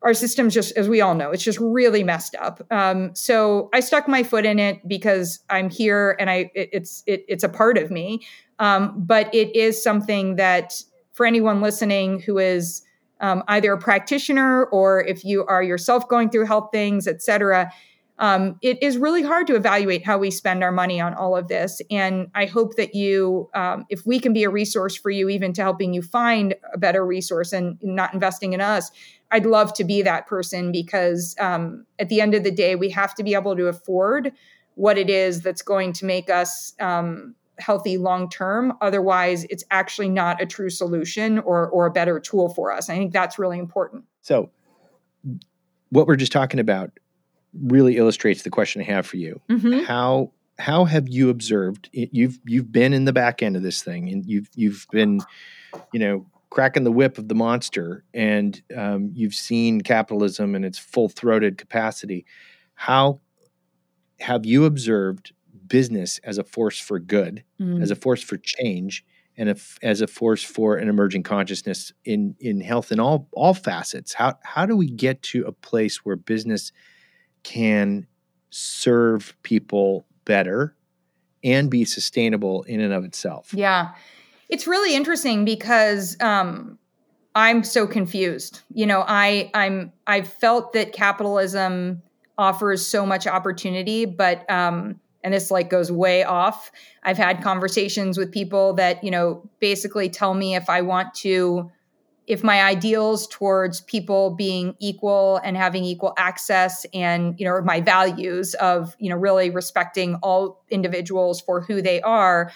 our system's just, as we all know, it's just really messed up. Um, so I stuck my foot in it because I'm here and I it, it's it, it's a part of me. Um, but it is something that for anyone listening who is um, either a practitioner or if you are yourself going through health things, et cetera, um, it is really hard to evaluate how we spend our money on all of this. And I hope that you, um, if we can be a resource for you, even to helping you find a better resource and not investing in us, I'd love to be that person because um, at the end of the day, we have to be able to afford what it is that's going to make us um, healthy long term. Otherwise, it's actually not a true solution or or a better tool for us. I think that's really important. So, what we're just talking about really illustrates the question I have for you. Mm-hmm. How how have you observed you've you've been in the back end of this thing and you've you've been you know cracking the whip of the monster and um, you've seen capitalism in its full-throated capacity how have you observed business as a force for good mm. as a force for change and if, as a force for an emerging consciousness in in health in all all facets how how do we get to a place where business can serve people better and be sustainable in and of itself. Yeah. It's really interesting because um, I'm so confused. You know, I I'm I've felt that capitalism offers so much opportunity, but um, and this like goes way off. I've had conversations with people that you know basically tell me if I want to if my ideals towards people being equal and having equal access and you know my values of you know really respecting all individuals for who they are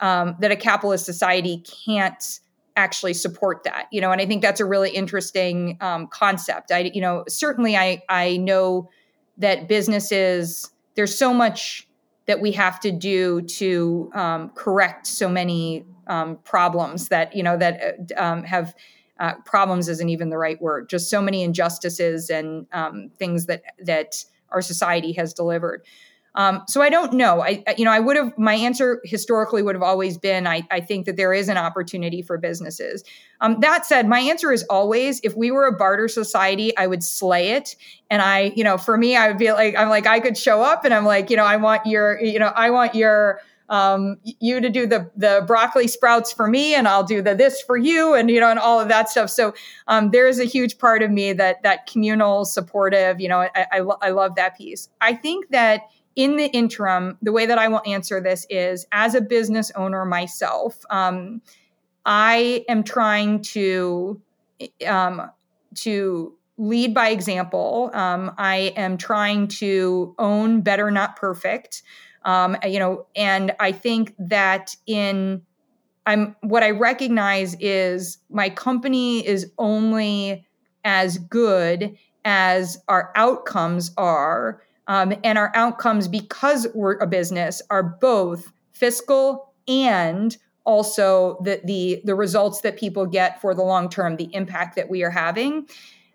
um, that a capitalist society can't actually support that you know and i think that's a really interesting um, concept. I you know certainly i i know that businesses there's so much that we have to do to um, correct so many um, problems that you know that uh, um, have uh, problems isn't even the right word just so many injustices and um, things that that our society has delivered um, so i don't know i you know i would have my answer historically would have always been i, I think that there is an opportunity for businesses um, that said my answer is always if we were a barter society i would slay it and i you know for me i would be like i'm like i could show up and i'm like you know i want your you know i want your um, you to do the the broccoli sprouts for me, and I'll do the this for you, and you know, and all of that stuff. So um, there is a huge part of me that that communal, supportive. You know, I, I, I love that piece. I think that in the interim, the way that I will answer this is as a business owner myself, um, I am trying to um, to lead by example. Um, I am trying to own better, not perfect. Um, you know, and I think that in I'm what I recognize is my company is only as good as our outcomes are. Um, and our outcomes, because we're a business, are both fiscal and also the, the the results that people get for the long term, the impact that we are having.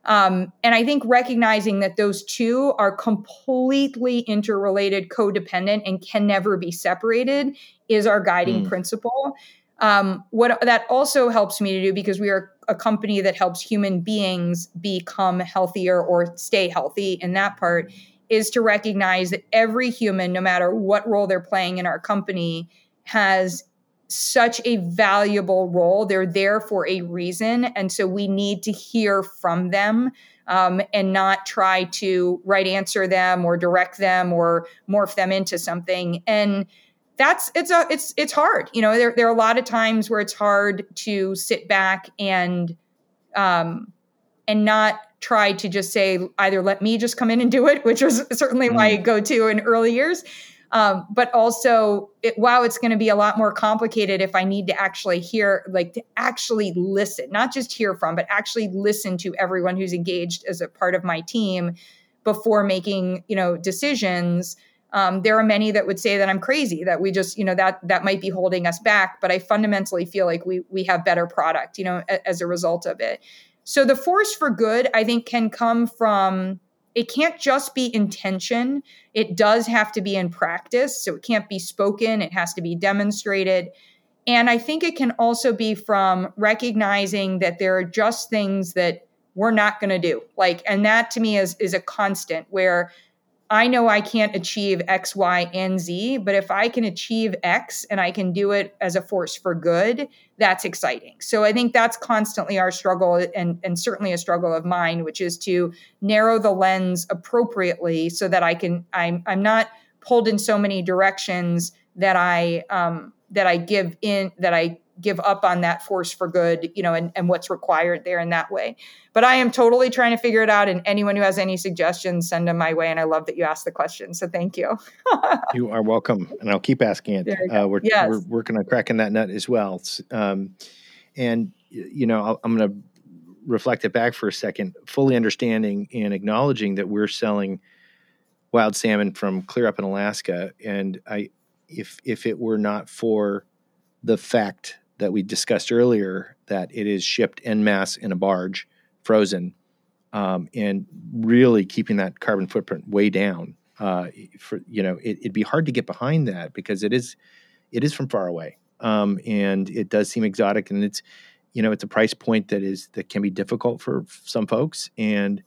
Um, and I think recognizing that those two are completely interrelated, codependent, and can never be separated is our guiding mm. principle. Um, what that also helps me to do because we are a company that helps human beings become healthier or stay healthy in that part is to recognize that every human, no matter what role they're playing in our company, has such a valuable role. They're there for a reason. And so we need to hear from them um, and not try to right answer them or direct them or morph them into something. And that's it's a it's it's hard. You know, there there are a lot of times where it's hard to sit back and um and not try to just say either let me just come in and do it, which was certainly mm. my go-to in early years, um, but also, it, wow, it's going to be a lot more complicated if I need to actually hear, like to actually listen, not just hear from, but actually listen to everyone who's engaged as a part of my team before making, you know, decisions. Um, there are many that would say that I'm crazy, that we just, you know, that that might be holding us back. But I fundamentally feel like we we have better product, you know, a, as a result of it. So the force for good, I think, can come from it can't just be intention. It does have to be in practice. So it can't be spoken, it has to be demonstrated. And I think it can also be from recognizing that there are just things that we're not going to do. Like, and that to me is, is a constant where I know I can't achieve X, Y, and Z, but if I can achieve X and I can do it as a force for good, that's exciting. So I think that's constantly our struggle and, and certainly a struggle of mine, which is to narrow the lens appropriately so that I can, I'm, I'm not pulled in so many directions that I, um, that I give in, that I give up on that force for good, you know, and, and what's required there in that way. But I am totally trying to figure it out. And anyone who has any suggestions, send them my way. And I love that you asked the question. So thank you. you are welcome. And I'll keep asking it. Uh, we're, yes. we're working on cracking that nut as well. Um, and, you know, I'm going to reflect it back for a second, fully understanding and acknowledging that we're selling wild salmon from clear up in Alaska. And I, if if it were not for the fact that we discussed earlier that it is shipped en masse in a barge, frozen, um, and really keeping that carbon footprint way down. Uh, for you know, it, would be hard to get behind that because it is it is from far away, um, and it does seem exotic, and it's you know it's a price point that is that can be difficult for some folks, and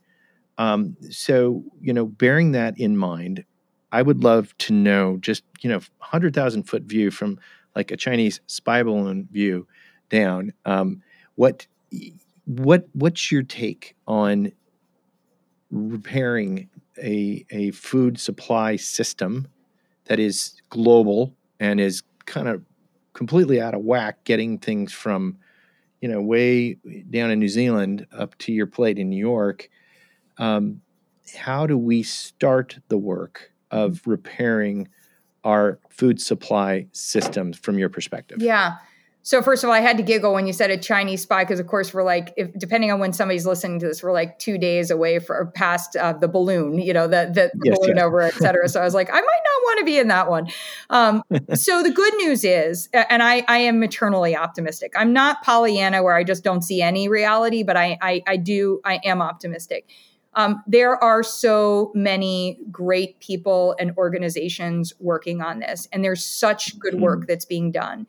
um, so you know, bearing that in mind, I would love to know just you know, hundred thousand foot view from like a Chinese spy balloon view down. Um, what what what's your take on repairing a a food supply system that is global and is kind of completely out of whack, getting things from you know way down in New Zealand up to your plate in New York. Um, how do we start the work of repairing our food supply systems from your perspective? Yeah. So first of all, I had to giggle when you said a Chinese spy because, of course, we're like, if, depending on when somebody's listening to this, we're like two days away for past uh, the balloon, you know, the, the, yes, balloon yes. over, et cetera. so I was like, I might not want to be in that one. Um, so the good news is, and I, I am maternally optimistic. I'm not Pollyanna where I just don't see any reality, but I, I, I do, I am optimistic um, there are so many great people and organizations working on this, and there's such good work mm-hmm. that's being done.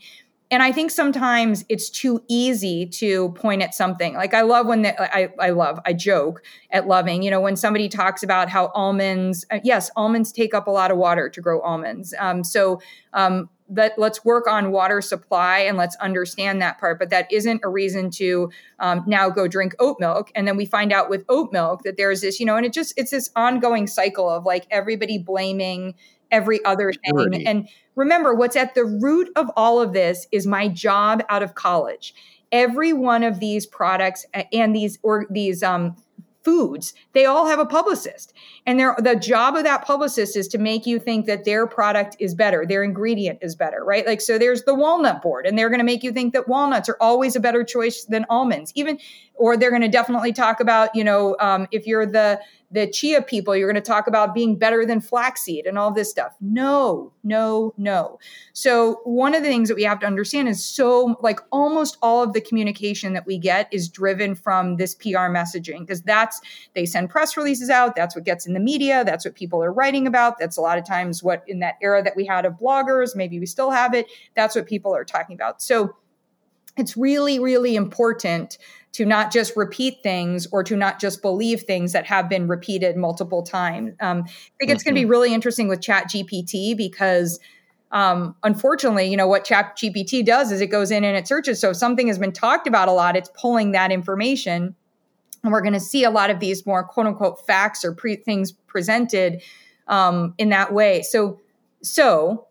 And I think sometimes it's too easy to point at something. Like I love when the, I I love I joke at loving. You know when somebody talks about how almonds. Uh, yes, almonds take up a lot of water to grow almonds. Um, so um, that let's work on water supply and let's understand that part but that isn't a reason to um, now go drink oat milk. And then we find out with oat milk that there's this you know and it just it's this ongoing cycle of like everybody blaming every other thing. And remember what's at the root of all of this is my job out of college. Every one of these products and these or these um, foods, they all have a publicist. And the job of that publicist is to make you think that their product is better, their ingredient is better, right? Like, so there's the walnut board, and they're going to make you think that walnuts are always a better choice than almonds, even, or they're going to definitely talk about, you know, um, if you're the the chia people, you're going to talk about being better than flaxseed and all this stuff. No, no, no. So, one of the things that we have to understand is so, like, almost all of the communication that we get is driven from this PR messaging because that's, they send press releases out. That's what gets in the media. That's what people are writing about. That's a lot of times what in that era that we had of bloggers, maybe we still have it. That's what people are talking about. So, it's really, really important to not just repeat things or to not just believe things that have been repeated multiple times. Um, I think it's going to be mm-hmm. really interesting with Chat GPT because. Um, unfortunately, you know what Chat GPT does is it goes in and it searches. So if something has been talked about a lot, it's pulling that information, and we're going to see a lot of these more quote unquote facts or pre- things presented um, in that way. So, so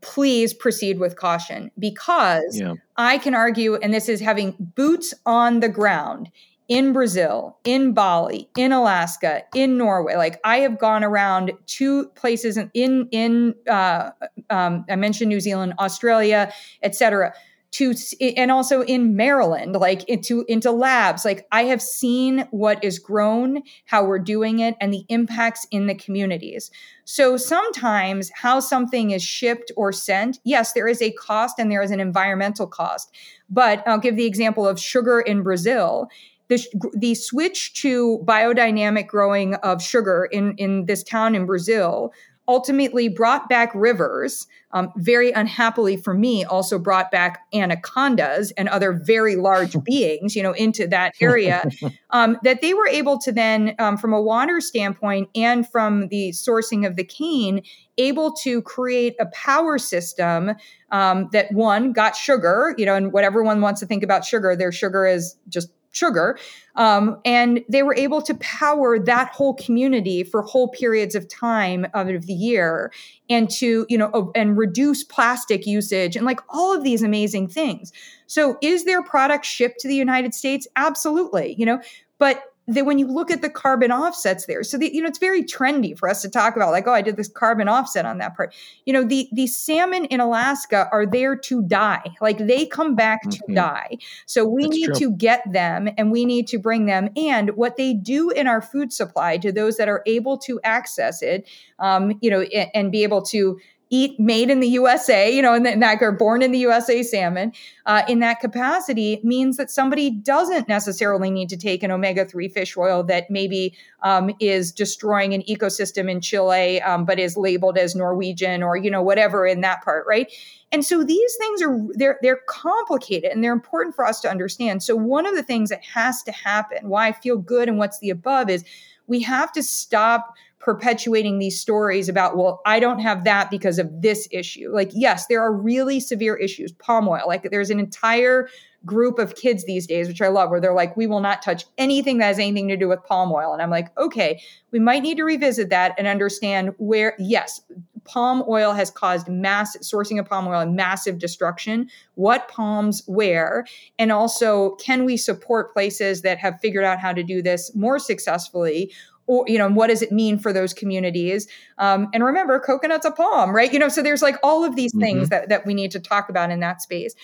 please proceed with caution because yeah. I can argue, and this is having boots on the ground in Brazil, in Bali, in Alaska, in Norway. Like I have gone around two places in in uh, um, I mentioned New Zealand, Australia, etc to and also in Maryland, like into into labs. Like I have seen what is grown, how we're doing it, and the impacts in the communities. So sometimes how something is shipped or sent, yes, there is a cost and there is an environmental cost. But I'll give the example of sugar in Brazil. The, the switch to biodynamic growing of sugar in, in this town in Brazil ultimately brought back rivers. Um, very unhappily for me, also brought back anacondas and other very large beings, you know, into that area. Um, that they were able to then, um, from a water standpoint and from the sourcing of the cane, able to create a power system um, that one got sugar, you know, and what everyone wants to think about sugar, their sugar is just sugar. Um, and they were able to power that whole community for whole periods of time of the year and to, you know, and reduce plastic usage and like all of these amazing things. So is their product shipped to the United States? Absolutely, you know, but that when you look at the carbon offsets there so the, you know it's very trendy for us to talk about like oh i did this carbon offset on that part you know the the salmon in alaska are there to die like they come back to mm-hmm. die so we That's need true. to get them and we need to bring them and what they do in our food supply to those that are able to access it um, you know and, and be able to eat made in the USA, you know, and that are born in the USA salmon uh, in that capacity means that somebody doesn't necessarily need to take an omega 3 fish oil that maybe um, is destroying an ecosystem in Chile, um, but is labeled as Norwegian or, you know, whatever in that part, right? And so these things are they're they're complicated and they're important for us to understand. So one of the things that has to happen, why I feel good and what's the above is we have to stop perpetuating these stories about, well, I don't have that because of this issue. Like, yes, there are really severe issues. Palm oil, like, there's an entire group of kids these days, which I love, where they're like, we will not touch anything that has anything to do with palm oil. And I'm like, okay, we might need to revisit that and understand where, yes, palm oil has caused mass sourcing of palm oil and massive destruction what palms where and also can we support places that have figured out how to do this more successfully or you know what does it mean for those communities? Um, and remember coconut's a palm right? You know so there's like all of these mm-hmm. things that, that we need to talk about in that space.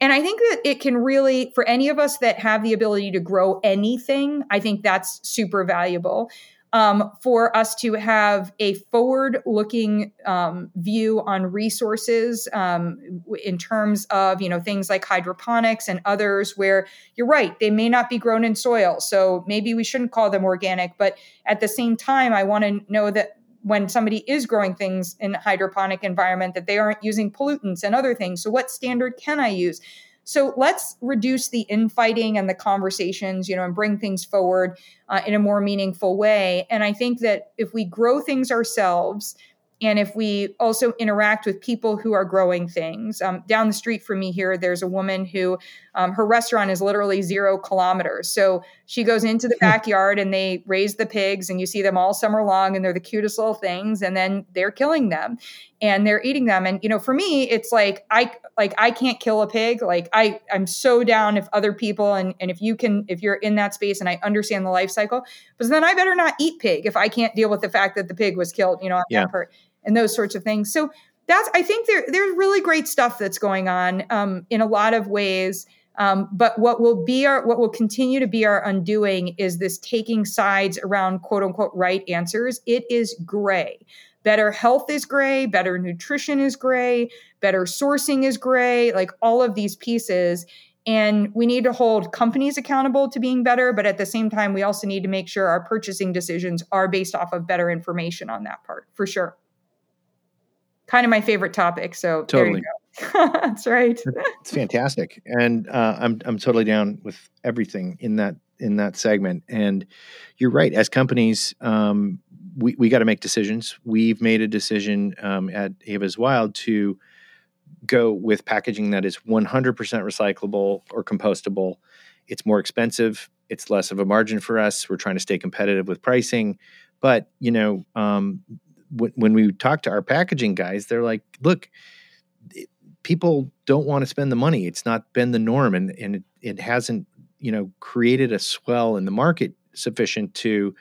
And i think that it can really for any of us that have the ability to grow anything i think that's super valuable um, for us to have a forward looking um, view on resources um, in terms of you know things like hydroponics and others where you're right they may not be grown in soil so maybe we shouldn't call them organic but at the same time i want to know that when somebody is growing things in hydroponic environment that they aren't using pollutants and other things so what standard can i use so let's reduce the infighting and the conversations, you know, and bring things forward uh, in a more meaningful way. And I think that if we grow things ourselves, and if we also interact with people who are growing things, um, down the street from me here, there's a woman who um, her restaurant is literally zero kilometers. So she goes into the hmm. backyard and they raise the pigs, and you see them all summer long, and they're the cutest little things. And then they're killing them, and they're eating them. And you know, for me, it's like I like I can't kill a pig. Like I I'm so down if other people and and if you can if you're in that space and I understand the life cycle, but then I better not eat pig if I can't deal with the fact that the pig was killed. You know, yeah and those sorts of things. So that's I think there there's really great stuff that's going on um, in a lot of ways. Um, but what will be our what will continue to be our undoing is this taking sides around quote unquote right answers. It is gray. Better health is gray, better nutrition is gray, better sourcing is gray, like all of these pieces. And we need to hold companies accountable to being better, but at the same time, we also need to make sure our purchasing decisions are based off of better information on that part, for sure kind of my favorite topic. So totally. That's right. It's fantastic, and uh, I'm I'm totally down with everything in that in that segment. And you're right. As companies, um, we we got to make decisions. We've made a decision um, at Eva's Wild to go with packaging that is 100% recyclable or compostable. It's more expensive. It's less of a margin for us. We're trying to stay competitive with pricing, but you know, um, when, when we talk to our packaging guys, they're like, look, it, people don't want to spend the money. It's not been the norm, and and it, it hasn't you know created a swell in the market sufficient to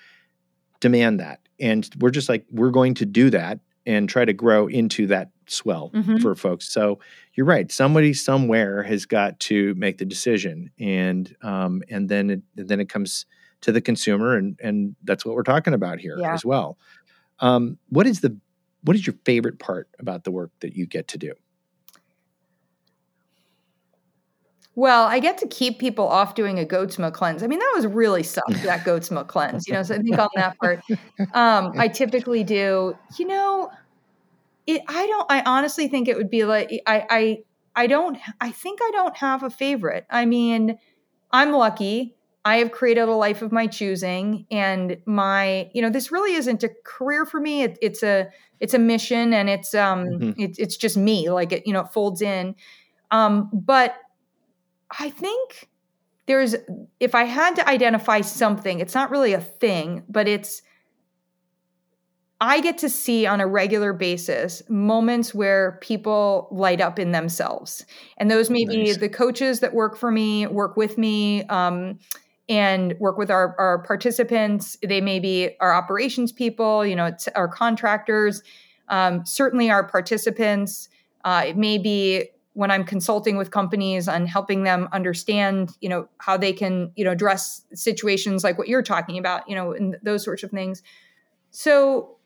demand that. And we're just like we're going to do that and try to grow into that swell mm-hmm. for folks. So you're right. Somebody somewhere has got to make the decision, and um, and then it, then it comes to the consumer, and and that's what we're talking about here yeah. as well. Um, what is the what is your favorite part about the work that you get to do? Well, I get to keep people off doing a goat's milk cleanse. I mean, that was really sucked, that goat's milk cleanse, you know, so I think on that part, um, I typically do, you know, it, I don't, I honestly think it would be like, I, I, I don't, I think I don't have a favorite. I mean, I'm lucky. I have created a life of my choosing and my, you know, this really isn't a career for me. It, it's a, it's a mission and it's, um, mm-hmm. it, it's just me, like it, you know, it folds in. Um, but I think there's if I had to identify something, it's not really a thing, but it's I get to see on a regular basis moments where people light up in themselves. And those may nice. be the coaches that work for me, work with me, um, and work with our, our participants. They may be our operations people, you know, it's our contractors, um, certainly our participants. Uh, it may be when I'm consulting with companies on helping them understand, you know, how they can, you know, address situations like what you're talking about, you know, and those sorts of things. So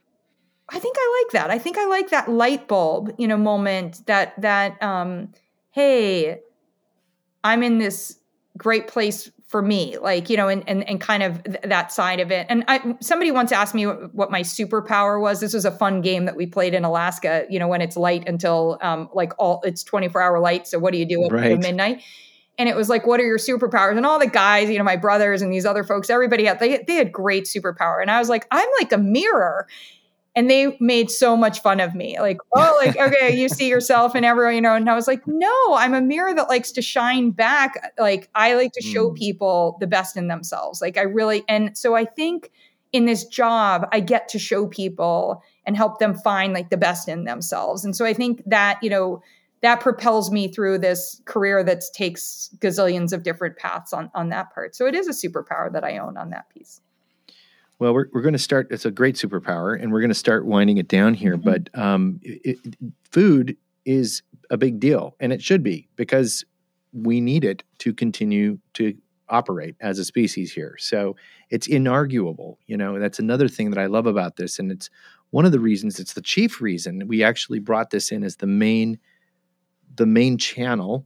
I think I like that. I think I like that light bulb, you know, moment that that um, hey, I'm in this great place for me, like you know, and and and kind of th- that side of it. And I, somebody once asked me what, what, my superpower was. This was a fun game that we played in Alaska. You know, when it's light until um, like all it's 24 hour light. So what do you do at right. midnight? And it was like, what are your superpowers? And all the guys, you know, my brothers and these other folks, everybody had they they had great superpower. And I was like, I'm like a mirror and they made so much fun of me. Like oh like okay you see yourself and everyone you know and i was like no i'm a mirror that likes to shine back. Like i like to show mm. people the best in themselves. Like i really and so i think in this job i get to show people and help them find like the best in themselves. And so i think that you know that propels me through this career that takes gazillions of different paths on on that part. So it is a superpower that i own on that piece well, we're, we're going to start. It's a great superpower, and we're going to start winding it down here. Mm-hmm. But um, it, it, food is a big deal, and it should be because we need it to continue to operate as a species here. So it's inarguable. You know, that's another thing that I love about this, and it's one of the reasons. It's the chief reason we actually brought this in as the main, the main channel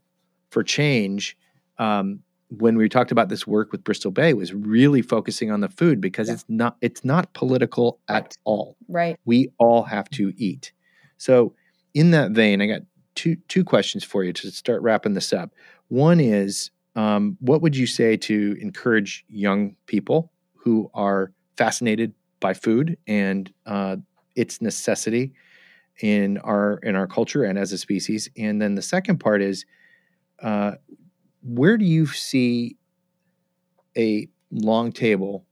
for change. Um, when we talked about this work with Bristol Bay was really focusing on the food because yeah. it's not it's not political at right. all. Right. We all have to eat. So in that vein, I got two two questions for you to start wrapping this up. One is, um, what would you say to encourage young people who are fascinated by food and uh, its necessity in our in our culture and as a species? And then the second part is, uh, where do you see a long table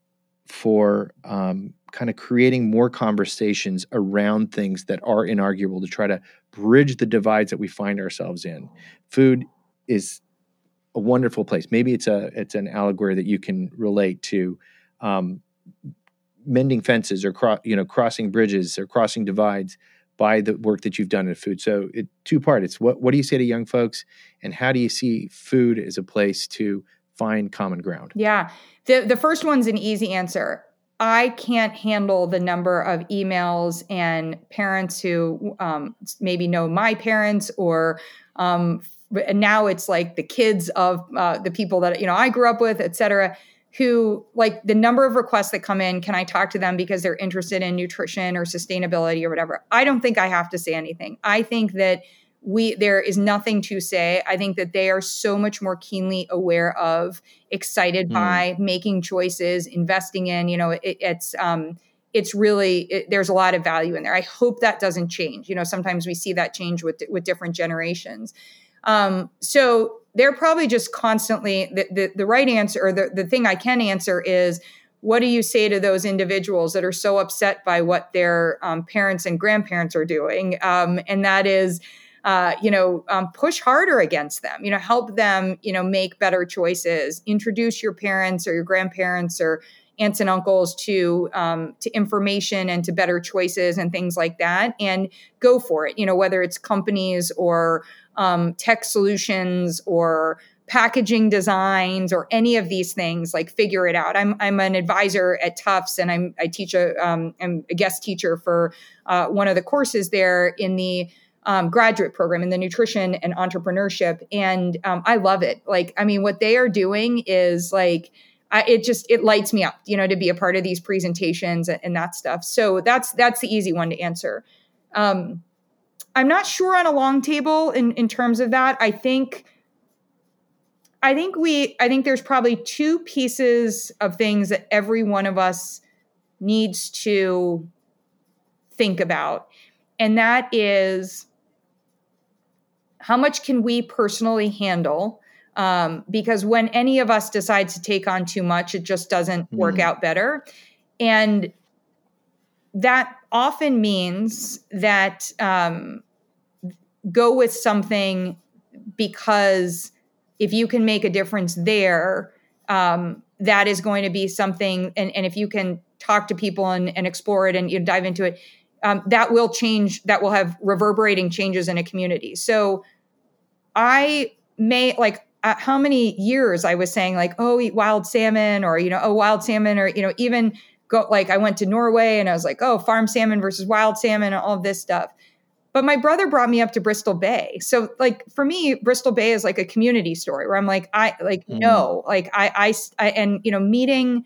for um, kind of creating more conversations around things that are inarguable to try to bridge the divides that we find ourselves in? Food is a wonderful place. Maybe it's a it's an allegory that you can relate to. Um, mending fences or cro- you know crossing bridges or crossing divides by the work that you've done in food. So it two part. It's what what do you say to young folks, and how do you see food as a place to find common ground? Yeah, the the first one's an easy answer. I can't handle the number of emails and parents who um, maybe know my parents or um, now it's like the kids of uh, the people that you know I grew up with, et cetera who like the number of requests that come in can i talk to them because they're interested in nutrition or sustainability or whatever? I don't think i have to say anything. I think that we there is nothing to say. I think that they are so much more keenly aware of excited mm. by making choices investing in you know it, it's um it's really it, there's a lot of value in there. I hope that doesn't change. You know sometimes we see that change with with different generations. Um so they're probably just constantly the, the, the right answer or the, the thing I can answer is what do you say to those individuals that are so upset by what their um, parents and grandparents are doing? Um, and that is, uh, you know, um, push harder against them. You know, help them. You know, make better choices. Introduce your parents or your grandparents or aunts and uncles to um, to information and to better choices and things like that, and go for it. You know, whether it's companies or um, tech solutions or packaging designs or any of these things like figure it out. I'm, I'm an advisor at Tufts and I'm, i teach a am um, a guest teacher for uh, one of the courses there in the um, graduate program in the nutrition and entrepreneurship and um, i love it. Like i mean what they are doing is like I, it just it lights me up you know to be a part of these presentations and, and that stuff. So that's that's the easy one to answer. Um, I'm not sure on a long table in, in terms of that. I think I think we I think there's probably two pieces of things that every one of us needs to think about. And that is how much can we personally handle Um, because when any of us decides to take on too much, it just doesn't work Mm. out better. And that often means that um, go with something because if you can make a difference there, um, that is going to be something. And, and if you can talk to people and, and explore it and you know, dive into it, um, that will change, that will have reverberating changes in a community. So I may like, uh, how many years I was saying like, oh, eat wild salmon or, you know, oh, wild salmon or, you know, even go like I went to Norway and I was like, oh, farm salmon versus wild salmon and all of this stuff. But my brother brought me up to Bristol Bay. So like for me, Bristol Bay is like a community story where I'm like, I like, Mhm. no, like I, I, I, and, you know, meeting,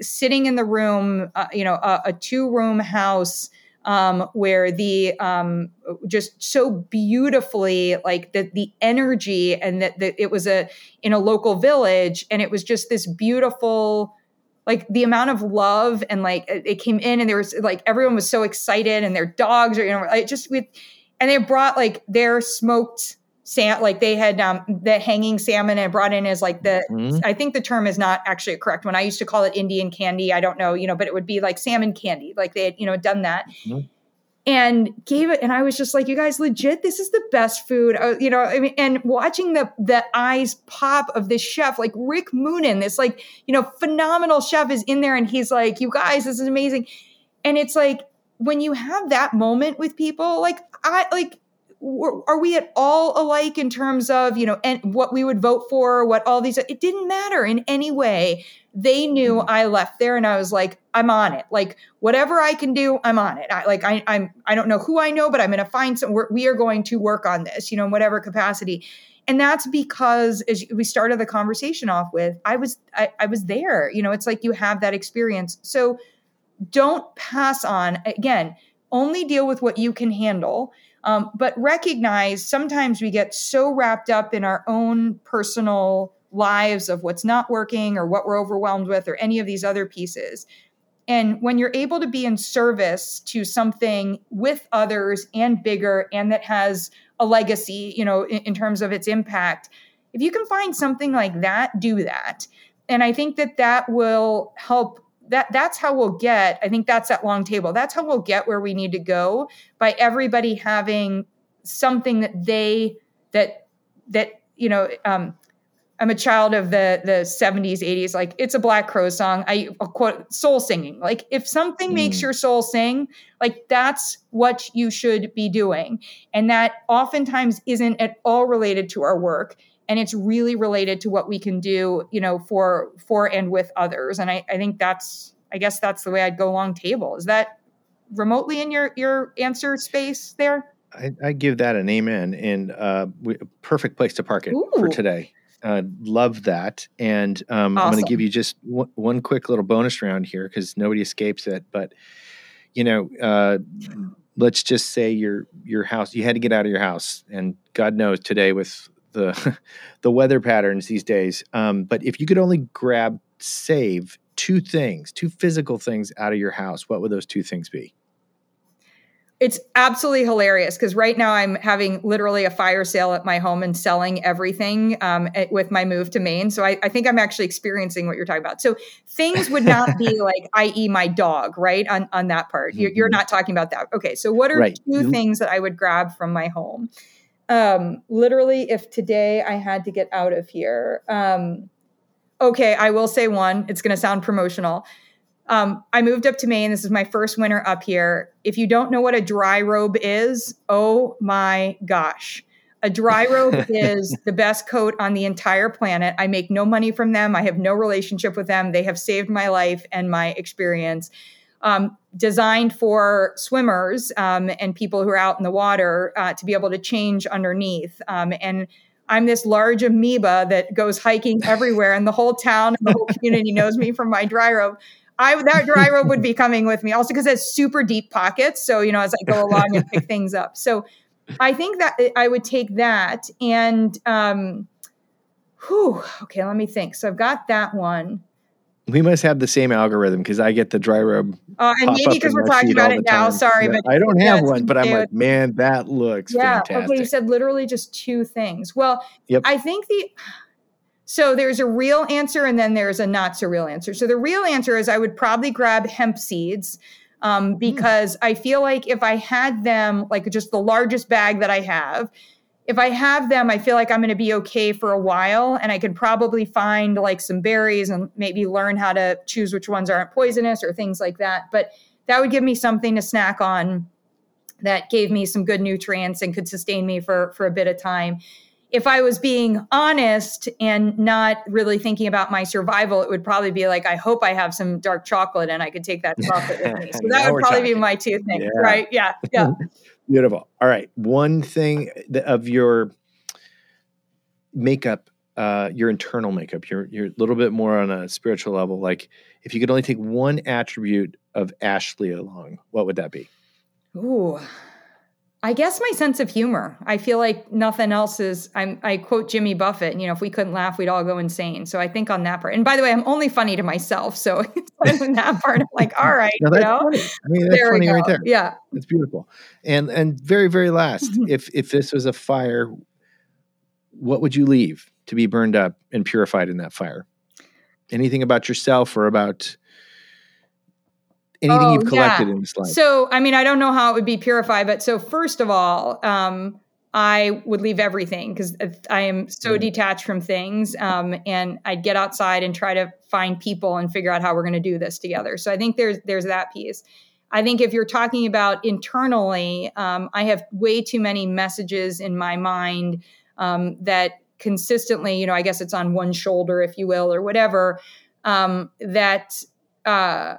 sitting in the room, uh, you know, a, a two room house, um, where the um, just so beautifully like the the energy and that that it was a in a local village and it was just this beautiful like the amount of love and like it it came in and there was like everyone was so excited and their dogs are you know like just with and they brought like their smoked sam like they had um the hanging salmon and brought in as like the Mhm. I think the term is not actually a correct one. I used to call it Indian candy. I don't know, you know, but it would be like salmon candy. Like they had, you know, done that. Mhm. And gave it, and I was just like, "You guys, legit, this is the best food." Uh, you know, I mean, and watching the the eyes pop of this chef, like Rick Moonen, this like you know phenomenal chef, is in there, and he's like, "You guys, this is amazing." And it's like when you have that moment with people, like I like are we at all alike in terms of you know and what we would vote for what all these it didn't matter in any way they knew Mhm. i left there and i was like i'm on it. Like whatever i can do i'm on it. I, like I, i'm i don't know who i know but i'm going to find some we're, we are going to work on this you know in whatever capacity. And that's because as we started the conversation off with i was I, I was there you know it's like you have that experience. So don't pass on again only deal with what you can handle um, but recognize sometimes we get so wrapped up in our own personal lives of what's not working or what we're overwhelmed with or any of these other pieces. And when you're able to be in service to something with others and bigger and that has a legacy you know in, in terms of its impact if you can find something like that do that. And i think that that will help that that's how we'll get i think that's that long table. That's how we'll get where we need to go by everybody having something that they that that you know um i'm a child of the the 70s 80s like it's a Black Crowes song. I I'll quote soul singing. Like if something makes Mm. your soul sing like that's what you should be doing. And that oftentimes isn't at all related to our work and it's really related to what we can do you know for for and with others. And i, I think that's i guess that's the way i'd go long table. Is that remotely in your your answer space there? I, I give that an amen and uh, we, perfect place to park it for today. Uh, love that. And um, I'm going to give you just one, one quick little bonus round here because nobody escapes it. But, you know, uh, let's just say your your house, you had to get out of your house. And God knows today with the, the weather patterns these days. Um, but if you could only grab, save two things, two physical things out of your house, what would those two things be? It's absolutely hilarious because right now I'm having literally a fire sale at my home and selling everything um, with my move to Maine. So I, I think I'm actually experiencing what you're talking about. So things would not be like, i.e., my dog, right? On on that part, you're, you're Mhm. not talking about that. Okay, so what are Right. two You- things that I would grab from my home? Um, literally, if today I had to get out of here. Um, okay, I will say one. It's going to sound promotional. Um, I moved up to Maine. This is my first winter up here. If you don't know what a dry robe is, oh my gosh. A dry robe is the best coat on the entire planet. I make no money from them. I have no relationship with them. They have saved my life and my experience. Um, designed for swimmers um, and people who are out in the water uh, to be able to change underneath. Um, and I'm this large amoeba that goes hiking everywhere, and the whole town and the whole community knows me from my dry robe. I would that dry robe would be coming with me, also because it has super deep pockets. So you know, as I go along and pick things up. So I think that I would take that and um, whew, okay, let me think. So I've got that one. We must have the same algorithm because I get the dry robe. Uh, and maybe because we're talking about it now. time. Sorry, Yeah, but I don't have one, but I'm dude. like, man, that looks yeah. fantastic. Okay, you said literally just two things. Well, Yep. I think the So there's a real answer and then there's a not so real answer. So the real answer is I would probably grab hemp seeds um, hmm. because mm. I feel like if I had them, like just the largest bag that I have, if I have them, I feel like I'm going to be okay for a while and I could probably find like some berries and maybe learn how to choose which ones aren't poisonous or things like that. But that would give me something to snack on that gave me some good nutrients and could sustain me for for a bit of time if I was being honest and not really thinking about my survival, it would probably be like, I hope I have some dark chocolate and I could take that chocolate with me. So that would probably talking. be my two things, yeah. right? Yeah. Yeah. Beautiful. All right. One thing of your makeup, uh, your internal makeup, you're, you're a little bit more on a spiritual level. Like if you could only take one attribute of Ashley along, what would that be? Ooh, I guess my sense of humor. I feel like nothing else is. I'm, I quote Jimmy Buffett. You know, if we couldn't laugh, we'd all go insane. So I think on that part. And by the way, I'm only funny to myself. So on that part, I'm like, all right, you know, funny. I mean, that's there funny right there. Yeah, it's beautiful. And and very very last, if if this was a fire, what would you leave to be burned up and purified in that fire? Anything about yourself or about anything oh, you've collected yeah. in this life. So, I mean, I don't know how it would be purified, but so first of all, um, I would leave everything because I am so mm. detached from things. Um, and I'd get outside and try to find people and figure out how we're going to do this together. So I think there's there's that piece. I think if you're talking about internally, um, I have way too many messages in my mind um, that consistently, you know, I guess it's on one shoulder, if you will, or whatever, um, that uh,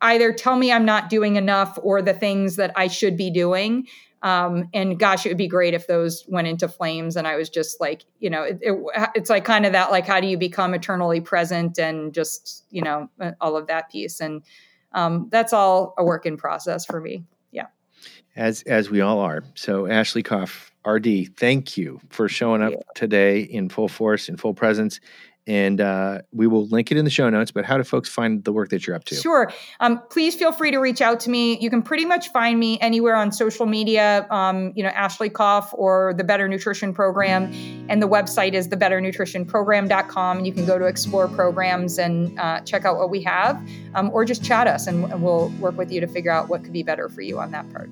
either tell me I'm not doing enough or the things that I should be doing. Um, and gosh, it would be great if those went into flames. And I was just like, you know, it, it, it's like kind of that, like, how do you become eternally present and just, you know, all of that piece. And um, that's all a work in process for me. Yeah. As, as we all are. So Ashley Koff, RD, thank you for showing up today in full force, in full presence, and uh, we will link it in the show notes. But how do folks find the work that you're up to? Sure. Um, please feel free to reach out to me. You can pretty much find me anywhere on social media. Um, you know, Ashley Koff or the Better Nutrition Program, and the website is thebetternutritionprogram.com. And you can go to explore programs and uh, check out what we have, um, or just chat us, and, and we'll work with you to figure out what could be better for you on that part.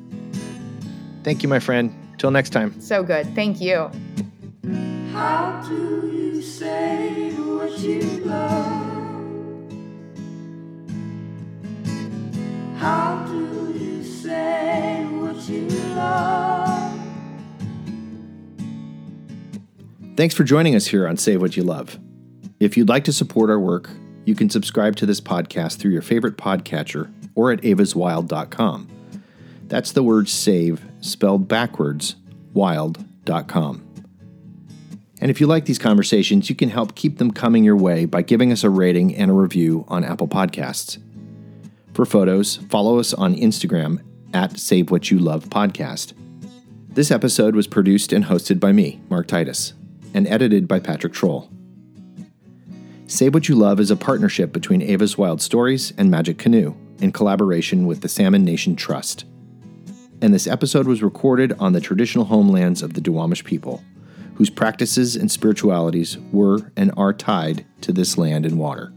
Thank you, my friend. Till next time. So good. Thank you. How do you say what you love? How do you say what you love? Thanks for joining us here on Save What You Love. If you'd like to support our work, you can subscribe to this podcast through your favorite podcatcher or at evaswild.com. That's the word save spelled backwards, wild.com. And if you like these conversations, you can help keep them coming your way by giving us a rating and a review on Apple Podcasts. For photos, follow us on Instagram at Save What You Love Podcast. This episode was produced and hosted by me, Mark Titus, and edited by Patrick Troll. Save What You Love is a partnership between Eva's Wild Stories and Magic Canoe in collaboration with the Salmon Nation Trust. And this episode was recorded on the traditional homelands of the Duwamish people whose practices and spiritualities were and are tied to this land and water.